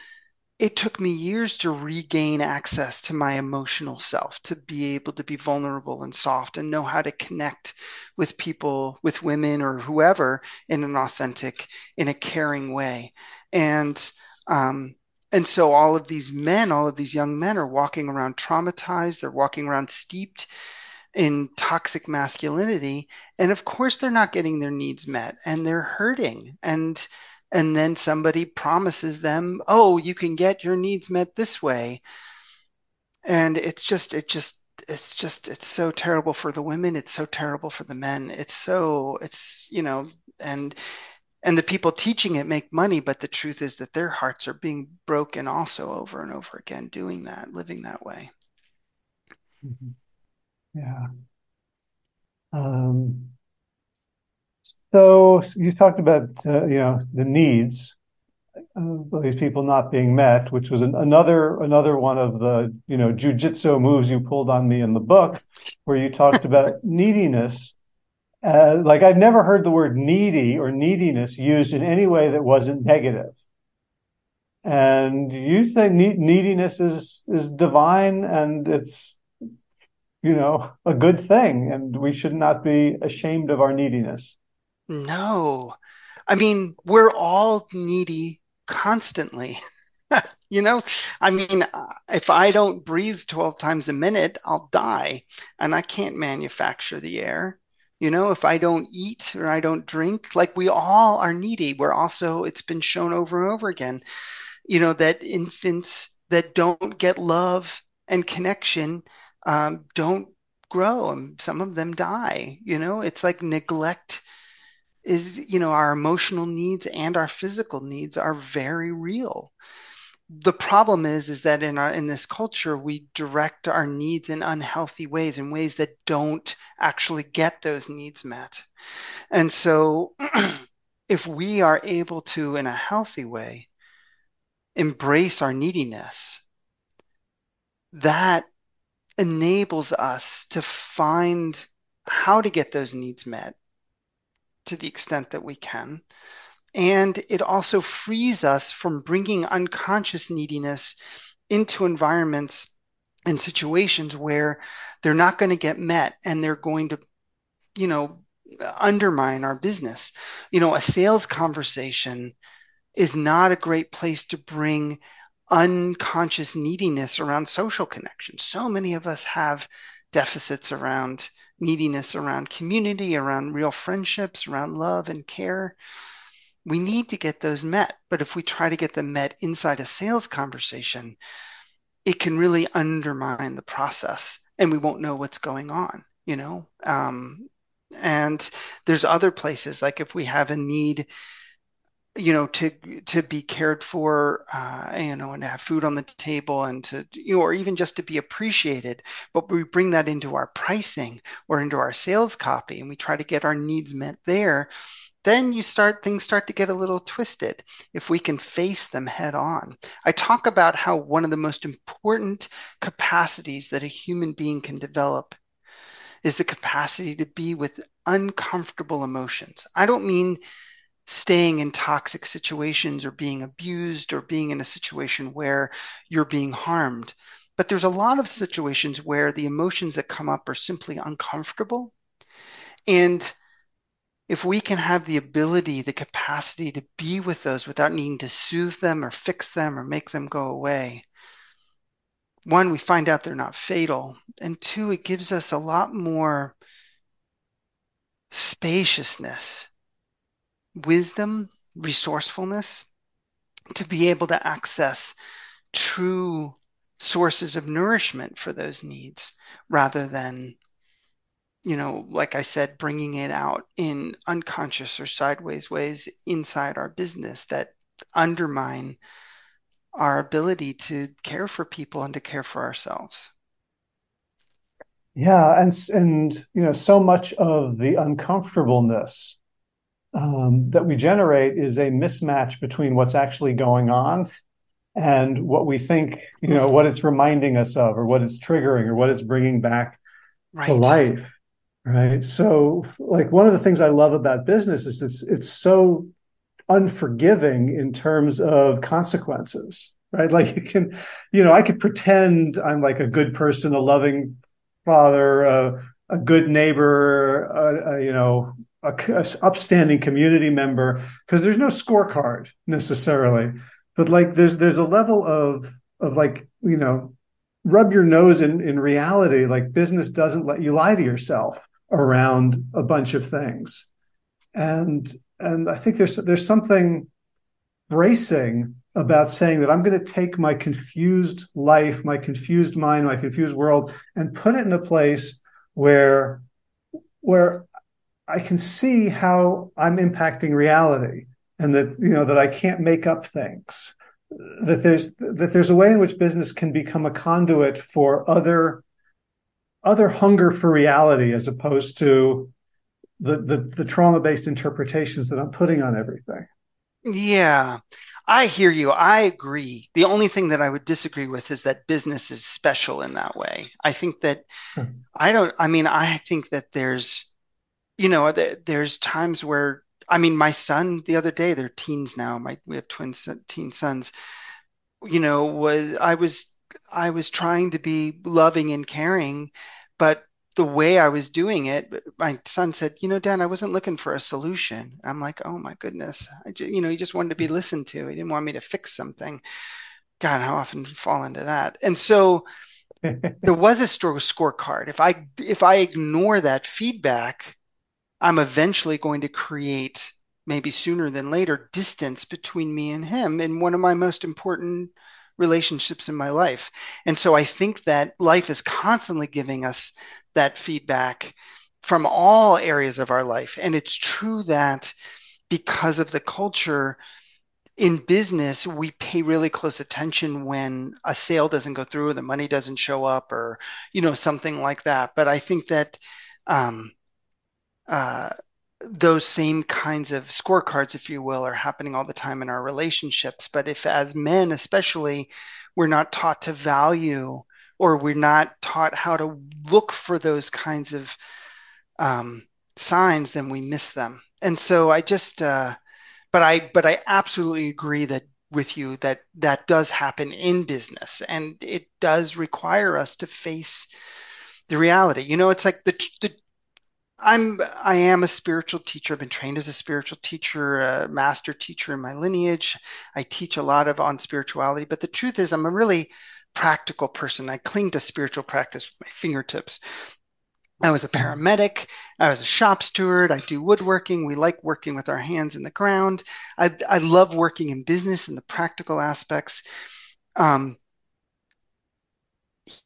it took me years to regain access to my emotional self, to be able to be vulnerable and soft and know how to connect with people, with women or whoever in an authentic, in a caring way. And, um, and so all of these men, all of these young men are walking around traumatized. They're walking around steeped in toxic masculinity and of course they're not getting their needs met and they're hurting and and then somebody promises them oh you can get your needs met this way and it's just it just it's just it's so terrible for the women it's so terrible for the men it's so it's you know and and the people teaching it make money but the truth is that their hearts are being broken also over and over again doing that living that way Mhm. Yeah. Um, so you talked about uh, you know the needs of these people not being met, which was an, another another one of the you know jujitsu moves you pulled on me in the book, where you talked about (laughs) neediness. Uh, like I've never heard the word needy or neediness used in any way that wasn't negative. And you say need, neediness is is divine and it's you know a good thing, and we should not be ashamed of our neediness. No i mean we're all needy constantly (laughs) You know, I mean, if I don't breathe 12 times a minute, I'll die, and I can't manufacture the air. You know, if I don't eat or I don't drink, like we all are needy. We're also, it's been shown over and over again, you know, that infants that don't get love and connection um, don't grow, and some of them die. You know, it's like neglect is, you know, our emotional needs and our physical needs are very real. The problem is is that in our in this culture we direct our needs in unhealthy ways in ways that don't actually get those needs met. And so (clears throat) if we are able to in a healthy way embrace our neediness that enables us to find how to get those needs met to the extent that we can and it also frees us from bringing unconscious neediness into environments and situations where they're not going to get met and they're going to, you know, undermine our business. You know, a sales conversation is not a great place to bring unconscious neediness around social connection. So many of us have deficits around neediness around community, around real friendships, around love and care we need to get those met. But if we try to get them met inside a sales conversation, it can really undermine the process and we won't know what's going on, you know? Um, and there's other places, like if we have a need, you know, to to be cared for, uh, you know, and to have food on the table, and to, you know, or even just to be appreciated. But we bring that into our pricing or into our sales copy, and we try to get our needs met there then you start things start to get a little twisted if we can face them head on. I talk about how one of the most important capacities that a human being can develop is the capacity to be with uncomfortable emotions. I don't mean staying in toxic situations or being abused or being in a situation where you're being harmed. But there's a lot of situations where the emotions that come up are simply uncomfortable. And if we can have the ability, the capacity to be with those without needing to soothe them or fix them or make them go away, one, we find out they're not fatal. And two, it gives us a lot more spaciousness wisdom, resourcefulness to be able to access true sources of nourishment for those needs rather than you know like i said bringing it out in unconscious or sideways ways inside our business that undermine our ability to care for people and to care for ourselves. Yeah and and you know so much of the uncomfortableness um, that we generate is a mismatch between what's actually going on and what we think, you know, what it's reminding us of, or what it's triggering, or what it's bringing back right. to life. Right. So, like one of the things I love about business is it's it's so unforgiving in terms of consequences. Right. Like you can, you know, I could pretend I'm like a good person, a loving father, uh, a good neighbor, uh, uh, you know, a, a upstanding community member because there's no scorecard necessarily but like there's there's a level of of like you know rub your nose in in reality like business doesn't let you lie to yourself around a bunch of things. And and i think there's there's something bracing about saying that i'm going to take my confused life my confused mind my confused world and put it in a place where where I can see how I'm impacting reality and that you know that I can't make up things that there's that there's a way in which business can become a conduit for other other hunger for reality as opposed to the the, the trauma based interpretations that I'm putting on everything. Yeah. I hear you. I agree. The only thing that I would disagree with is that business is special in that way. I think that hmm. I don't I mean I think that there's you know, there's times where I mean, my son the other day, they're teens now. My we have twin teen sons. You know, was I was I was trying to be loving and caring, but the way I was doing it, my son said, "You know, Dan, I wasn't looking for a solution." I'm like, "Oh my goodness!" I just, you know, he just wanted to be listened to. He didn't want me to fix something. God, how often fall into that? And so (laughs) there was a scorecard. If I if I ignore that feedback, I'm eventually going to create, maybe sooner than later, distance between me and him in one of my most important relationships in my life. And so I think that life is constantly giving us that feedback from all areas of our life. And it's true that because of the culture, in business, we pay really close attention when a sale doesn't go through, or the money doesn't show up, or you know something like that. But I think that um, uh, those same kinds of scorecards, if you will, are happening all the time in our relationships. But if, as men especially, we're not taught to value or we're not taught how to look for those kinds of um, signs, then we miss them. And so I just, uh, but I, but I absolutely agree that with you that that does happen in business, and it does require us to face the reality. You know, it's like the the I'm I am a spiritual teacher. I've been trained as a spiritual teacher, a master teacher in my lineage. I teach a lot of on spirituality, but the truth is I'm a really practical person. I cling to spiritual practice with my fingertips. I was a paramedic. I was a shop steward. I do woodworking. We like working with our hands in the ground. I, I love working in business and the practical aspects. Um,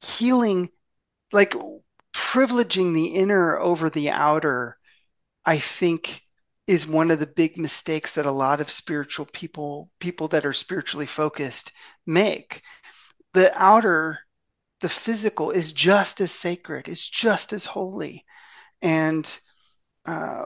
healing, like privileging the inner over the outer, I think is one of the big mistakes that a lot of spiritual people, people that are spiritually focused, make. The outer, the physical, is just as sacred, is just as holy. And uh,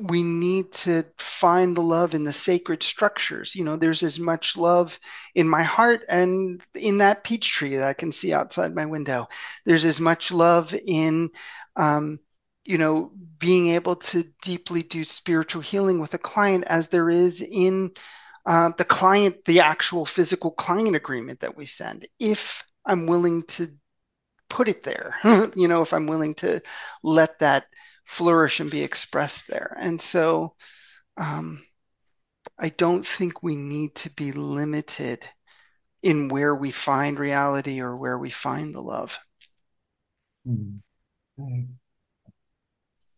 we need to find the love in the sacred structures. You know, there's as much love in my heart and in that peach tree that I can see outside my window. There's as much love in um, you know, being able to deeply do spiritual healing with a client as there is in uh, the client, the actual physical client agreement that we send. If I'm willing to put it there, (laughs) you know, if I'm willing to let that flourish and be expressed there. And so um, I don't think we need to be limited in where we find reality or where we find the love.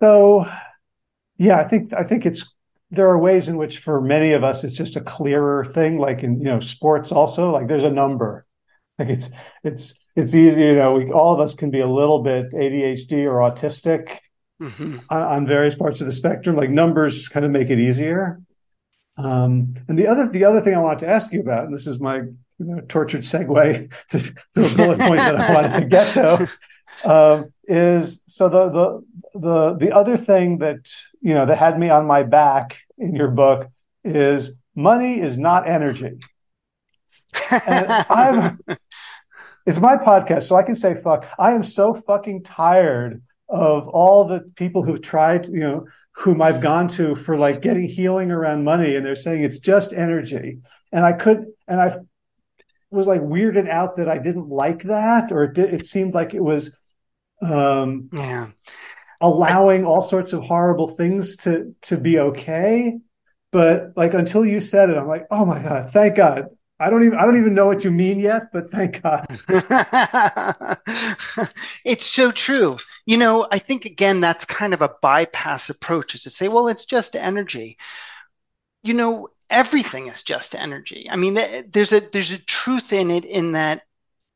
So, yeah, I think I think it's there are ways in which for many of us it's just a clearer thing, like in you know sports also. Like there's a number, like it's it's it's easy. You know, we all of us can be a little bit ADHD or autistic mm-hmm. on, on, various parts of the spectrum. Like numbers kind of make it easier. Um, and the other the other thing I wanted to ask you about, and this is my you know, tortured segue (laughs) to, to a bullet point that I wanted to get to. (laughs) Um, is so the the the the other thing that you know that had me on my back in your book is money is not energy. I'm, (laughs) it's my podcast, so I can say fuck. I am so fucking tired of all the people who've tried, you know, whom I've gone to for like getting healing around money, and they're saying it's just energy. And I could, and I was like weirded out that I didn't like that, or it, did, it seemed like it was um, yeah. allowing all sorts of horrible things to to be okay. But like until you said it, I'm like, oh my god, thank God. I don't even I don't even know what you mean yet, but thank God. (laughs) it's so true. You know, I think again that's kind of a bypass approach is to say, well, it's just energy. You know, everything is just energy. I mean, eh, there's a there's a truth in it in that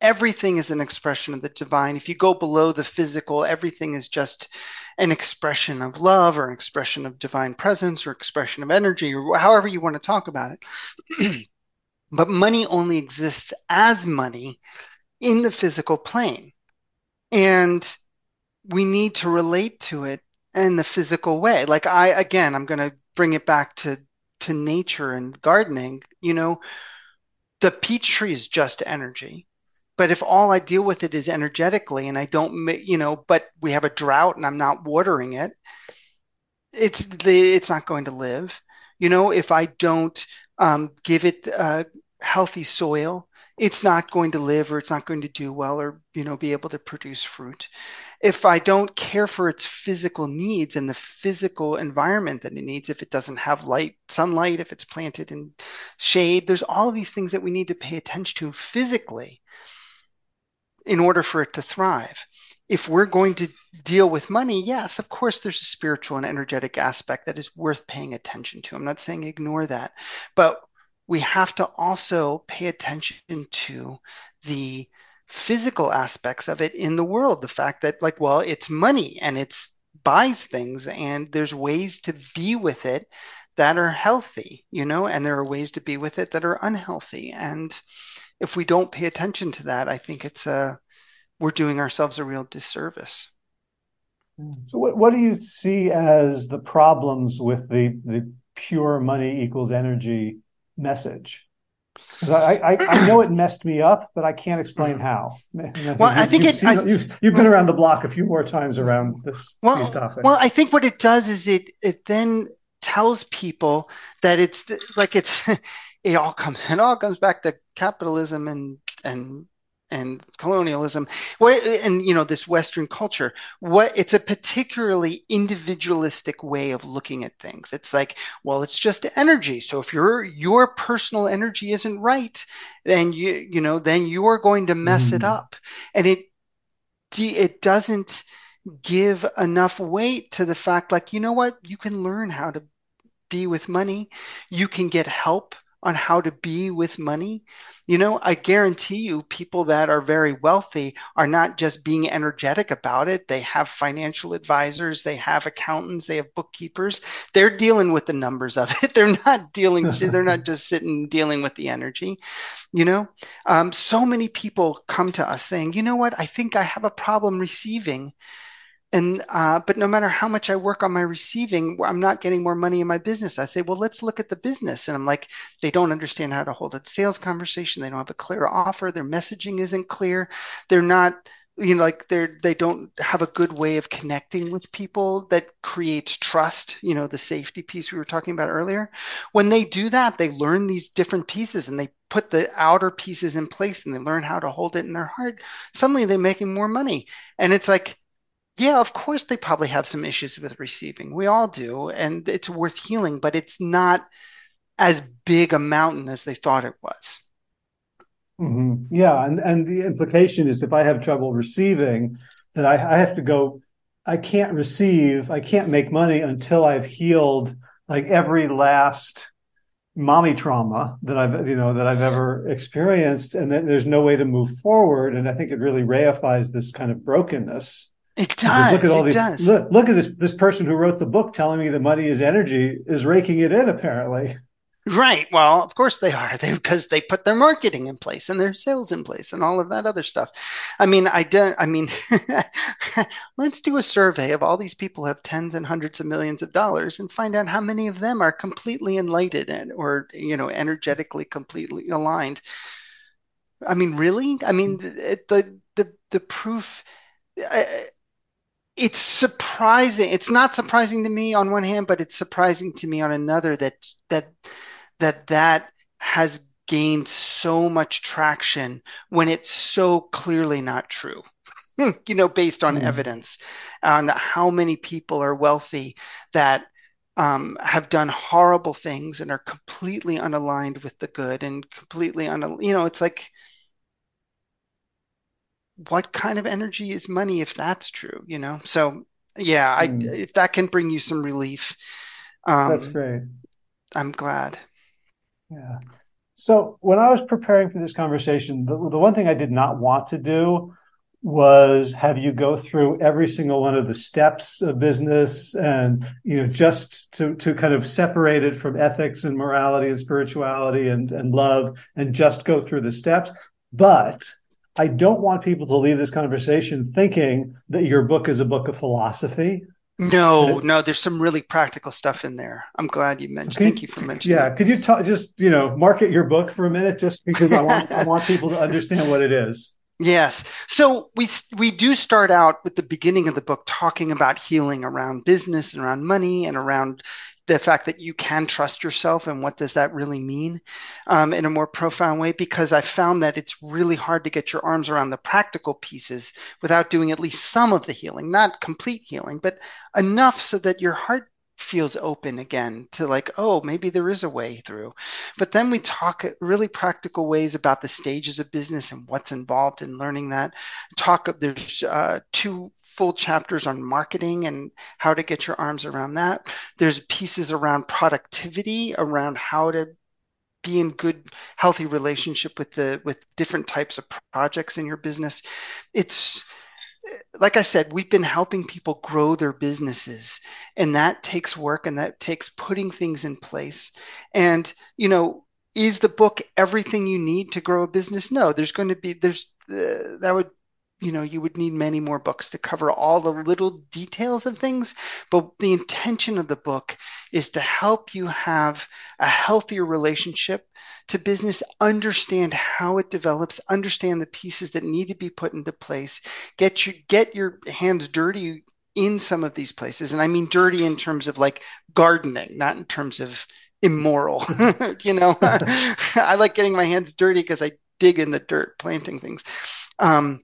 everything is an expression of the divine. If you go below the physical, everything is just an expression of love or an expression of divine presence or expression of energy or however you want to talk about it. (clears throat) but money only exists as money in the physical plane. And we need to relate to it in the physical way. Like I, again, I'm going to bring it back to, to nature and gardening. You know, the peach tree is just energy but if all I deal with it is energetically and I don't, you know, but we have a drought and I'm not watering it, it's the, it's not going to live. You know, if I don't um, give it uh, healthy soil, it's not going to live or it's not going to do well or, you know, be able to produce fruit. If I don't care for its physical needs and the physical environment that it needs, if it doesn't have light, sunlight, if it's planted in shade, there's all these things that we need to pay attention to physically in order for it to thrive. If we're going to deal with money, yes, of course, there's a spiritual and energetic aspect that is worth paying attention to. I'm not saying ignore that, but we have to also pay attention to the physical aspects of it in the world. The fact that, like, well, it's money and it's buys things, and there's ways to be with it that are healthy, you know, and there are ways to be with it that are unhealthy. And if we don't pay attention to that, I think it's a we're doing ourselves a real disservice. So, what, what do you see as the problems with the the pure money equals energy message? Because I, I, I know it messed me up, but I can't explain mm. how. I well, I think you've, it, seen, I, you've, you've been around the block a few more times around this well. Well, I think what it does is it it then tells people that it's like it's (laughs) it all comes it all comes back to capitalism and and and colonialism what and you know this western culture what it's a particularly individualistic way of looking at things. It's like well it's just energy. So if your your personal energy isn't right then you you know then you're going to mess mm. it up. And it it doesn't give enough weight to the fact like you know what? You can learn how to be with money. You can get help on how to be with money. You know, I guarantee you, people that are very wealthy are not just being energetic about it. They have financial advisors, they have accountants, they have bookkeepers. They're dealing with the numbers of it. (laughs) They're not dealing, (laughs) they're not just sitting dealing with the energy. You know, um, so many people come to us saying, you know what, I think I have a problem receiving and uh, but no matter how much I work on my receiving, I'm not getting more money in my business. I say, well, let's look at the business, and I'm like, they don't understand how to hold a sales conversation. They don't have a clear offer. Their messaging isn't clear. They're not you know like they're they don't have a good way of connecting with people that creates trust you know the safety piece we were talking about earlier when they do that they learn these different pieces and they put the outer pieces in place and they learn how to hold it in their heart suddenly they're making more money and it's like yeah of course they probably have some issues with receiving we all do and it's worth healing but it's not as big a mountain as they thought it was Mm-hmm. Yeah, and and the implication is if I have trouble receiving, that I, I have to go. I can't receive. I can't make money until I've healed like every last mommy trauma that I've you know that I've ever experienced, and that there's no way to move forward. And I think it really reifies this kind of brokenness. It does. Look at all it these, does. Look, look at this this person who wrote the book telling me that money is energy is raking it in apparently. Right. Well, of course they are. (laughs) They because they put their marketing in place and their sales in place and all of that other stuff. I mean, I don't. I mean, (laughs) let's do a survey of all these people who have tens and hundreds of millions of dollars and find out how many of them are completely enlightened and, or you know energetically completely aligned. I mean, really? I mean, the the the, the proof. I, it's surprising. It's not surprising to me on one hand, but it's surprising to me on another that that that that has gained so much traction when it's so clearly not true. (laughs) you know, based on mm. evidence on how many people are wealthy that um, have done horrible things and are completely unaligned with the good and completely un, you know, it's like, what kind of energy is money if that's true, you know? So yeah, I, mm. if that can bring you some relief, um, that's great. I'm glad. Yeah. So when I was preparing for this conversation, the, the one thing I did not want to do was have you go through every single one of the steps of business and you know just to to kind of separate it from ethics and morality and spirituality and and love and just go through the steps but i don't want people to leave this conversation thinking that your book is a book of philosophy no, uh, no, there's some really practical stuff in there. I'm glad you mentioned. Thank you for mentioning. Yeah, could you talk, just you know market your book for a minute, just because I want I want people to (laughs) understand what it is. Yes. So we we do start out with the beginning of the book talking about healing around business and around money and around the fact that you can trust yourself and what does that really mean um, in a more profound way because i found that it's really hard to get your arms around the practical pieces without doing at least some of the healing not complete healing but enough so that your heart feels open again to like, oh, maybe there is a way through. But then we talk really practical ways about the stages of business and what's involved in learning that. Talk of there's uh, two full chapters on marketing and how to get your arms around that. There's pieces around productivity, around how to be in good healthy relationship with the with different types of projects in your business it's like I said, we've been helping people grow their businesses, and that takes work and that takes putting things in place. And, you know, is the book everything you need to grow a business? No, there's going to be, there's, uh, that would you know you would need many more books to cover all the little details of things but the intention of the book is to help you have a healthier relationship to business understand how it develops understand the pieces that need to be put into place get your get your hands dirty in some of these places. And i mean dirty in terms of like gardening not in terms of immoral (laughs) you know? (laughs) (laughs) I like getting my hands dirty because i dig in the dirt planting things. Um,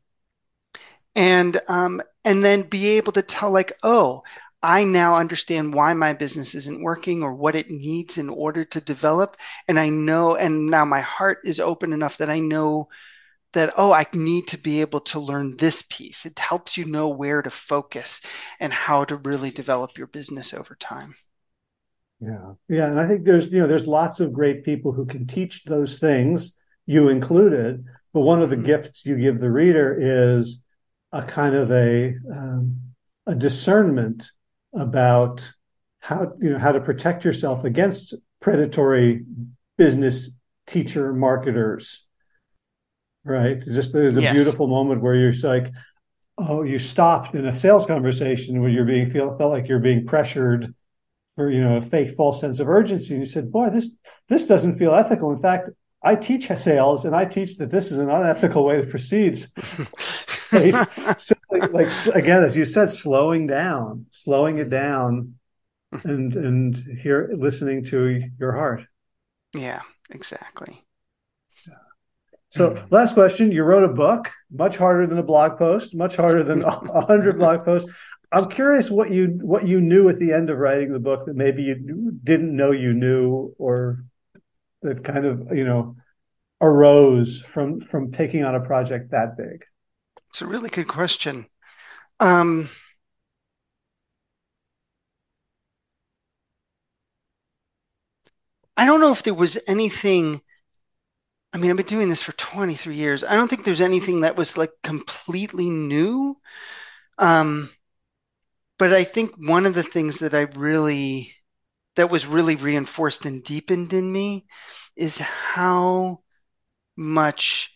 and um, and then be able to tell like oh I now understand why my business isn't working or what it needs in order to develop. And I know, and now my heart is open enough that I know that, oh, I need to be able to learn this piece. It helps you know where to focus and how to really develop your business over time. Yeah. Yeah. And I think there's, you know, there's lots of great people who can teach those things, you included. But one of the mm-hmm. gifts you give the reader is a kind of a um, a discernment about how you know how to protect yourself against predatory business teacher marketers right just there's a yes. beautiful moment where you're like oh you stopped in a sales conversation where you're being feel felt like you're being pressured for you know a fake false sense of urgency and you said boy this this doesn't feel ethical in fact i teach sales and i teach that this is an unethical way to proceed? (laughs) (laughs) so, like, like, again, as you said, slowing down, slowing it down, and and here listening to your heart. Yeah, exactly. So, mm-hmm. last question. You wrote a book, much harder than a blog post, much harder than a (laughs) hundred blog posts. I'm curious what you what you knew at the end of writing the book that maybe you didn't know you knew, or that kind of you know arose from from taking on a project that big. It's a really good question. Um, I don't know if there was anything I mean, I've been doing this for 23 years. I don't think there's anything that was like completely new. Um, but I think one of the things that I really, that was really reinforced and deepened in me is how much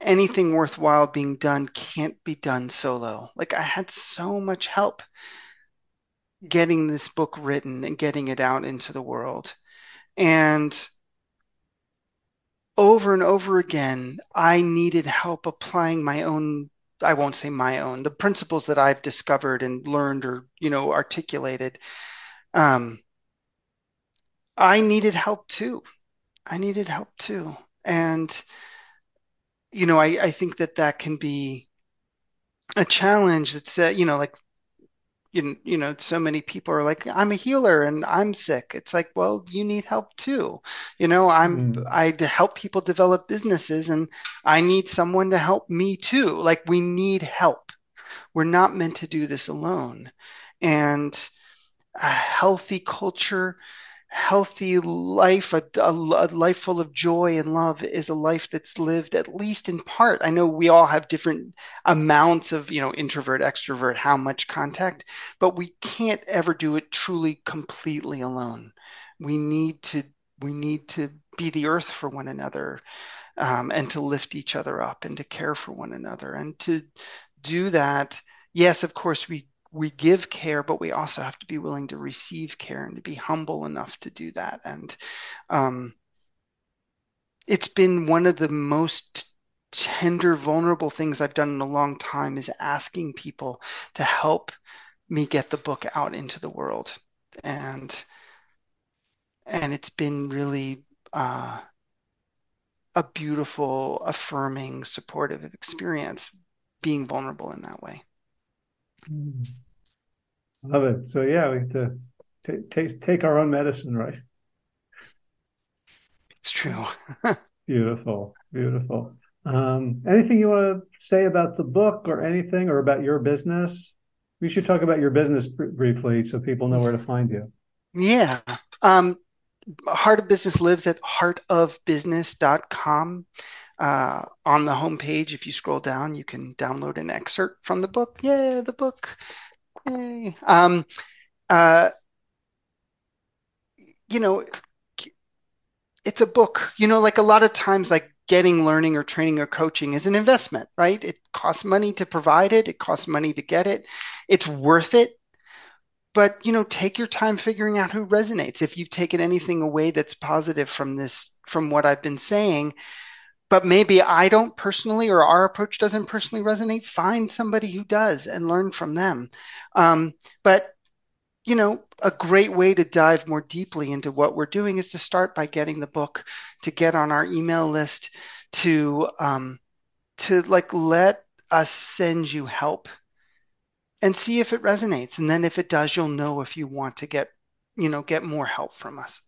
anything worthwhile being done can't be done solo. Like I had so much help getting this book written and getting it out into the world. And over and over again, I needed help applying my own I won't say my own, the principles that I've discovered and learned or, you know, articulated. Um, I needed help too. I needed help too. And, you know, I, I think that that can be a challenge that's, uh, you know, like you, you know so many people are like i'm a healer and i'm sick. It's like well you need help too. You know i'm mm. i help people develop businesses and i need someone to help me too. Like we need help. We're not meant to do this alone. And a healthy culture healthy life, a, a, a, life full of joy and love is a life that's lived at least in part. I know we all have different amounts of, you know, introvert, extrovert, how much contact, but we can't ever do it truly completely alone. We need to, we need to be the earth for one another. Um, and to lift each other up and to care for one another and to do that yes of course we we give care, but we also have to be willing to receive care and to be humble enough to do that. And um, it's been one of the most tender, vulnerable things I've done in a long time is asking people to help me get the book out into the world. And and it's been really uh, a beautiful, affirming, supportive experience being vulnerable in that way. Mm. Love it. So yeah, we have to t- take take our own medicine, right? It's true. (laughs) beautiful, beautiful. Um, anything you want to say about the book or anything or about your business? We should talk about your business br- briefly so people know where to find you. Yeah. Um, Heart of Business lives at heartofbusiness.com. Uh, on the homepage, if you scroll down, you can download an excerpt from the book. Yeah, the book. Um, uh, you know, it's a book. You know, like a lot of times, like getting learning or training or coaching is an investment, right? It costs money to provide it. It costs money to get it. It's worth it. But you know, take your time figuring out who resonates. If you've taken anything away that's positive from this, from what I've been saying, but maybe I don't personally or our approach doesn't personally resonate, find somebody who does and learn from them. Um, but you know, a great way to dive more deeply into what we're doing is to start by getting the book, to get on our email list, to um, to like let us send you help and see if it resonates. And then if it does, you'll know if you want to get, you know, get more help from us.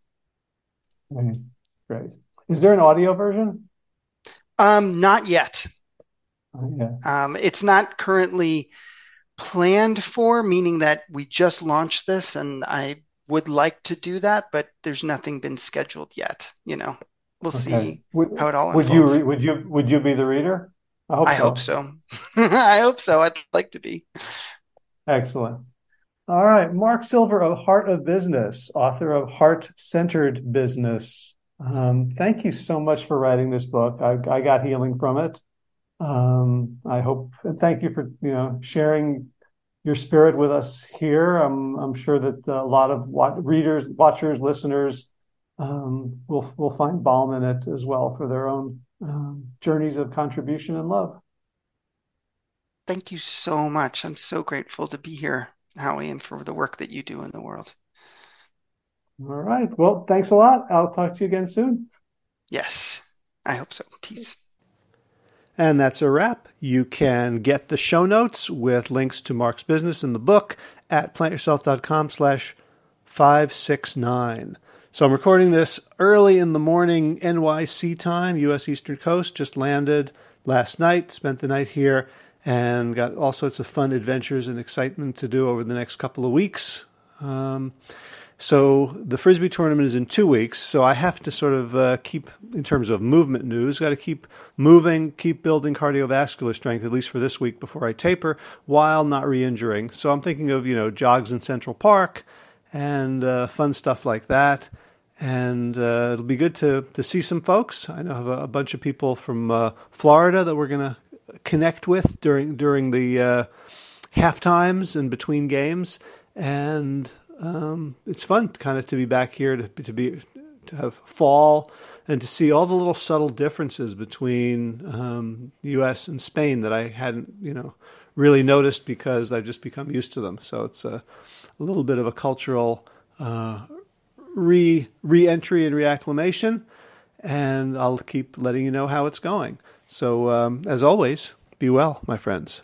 Great. Is there an audio version? Um, not yet. Oh. Um, it's not currently planned for, meaning that we just launched this, and I would like to do that, but there's nothing been scheduled yet. You know, we'll okay. see would, how it all. Would unfolds. you would you would you be the reader? I hope I so. Hope so. (laughs) I hope so. I'd like to be. Excellent. All right, Mark Silver of Heart of Business, author of Heart Centered Business. Um, thank you so much for writing this book. I, I got healing from it. Um, I hope, and thank you for you know sharing your spirit with us here. I'm I'm sure that a lot of readers, watchers, listeners um, will will find balm in it as well for their own um, journeys of contribution and love. thank you so much. I'm so grateful to be here, Howie, and for the work that you do in the world. All right. Well, thanks a lot. I'll talk to you again soon. Yes, I hope so. Peace. And that's a wrap. You can get the show notes with links to Mark's business and the book at plantyourself.com slash 569. So I'm recording this early in the morning NYC time, U.S. Eastern Coast. Just landed last night, spent the night here, and got all sorts of fun adventures and excitement to do over the next couple of weeks. Um, so the frisbee tournament is in two weeks, so I have to sort of uh, keep, in terms of movement news, got to keep moving, keep building cardiovascular strength at least for this week before I taper, while not re-injuring. So I'm thinking of you know jogs in Central Park and uh, fun stuff like that. And uh, it'll be good to to see some folks. I know I have a, a bunch of people from uh, Florida that we're to connect with during during the uh, half times and between games and um, it's fun kind of to be back here to, to be to have fall and to see all the little subtle differences between um, the U.S. and Spain that I hadn't you know really noticed because I've just become used to them. So it's a, a little bit of a cultural uh, re re-entry and reacclimation, and I'll keep letting you know how it's going. So um, as always, be well, my friends.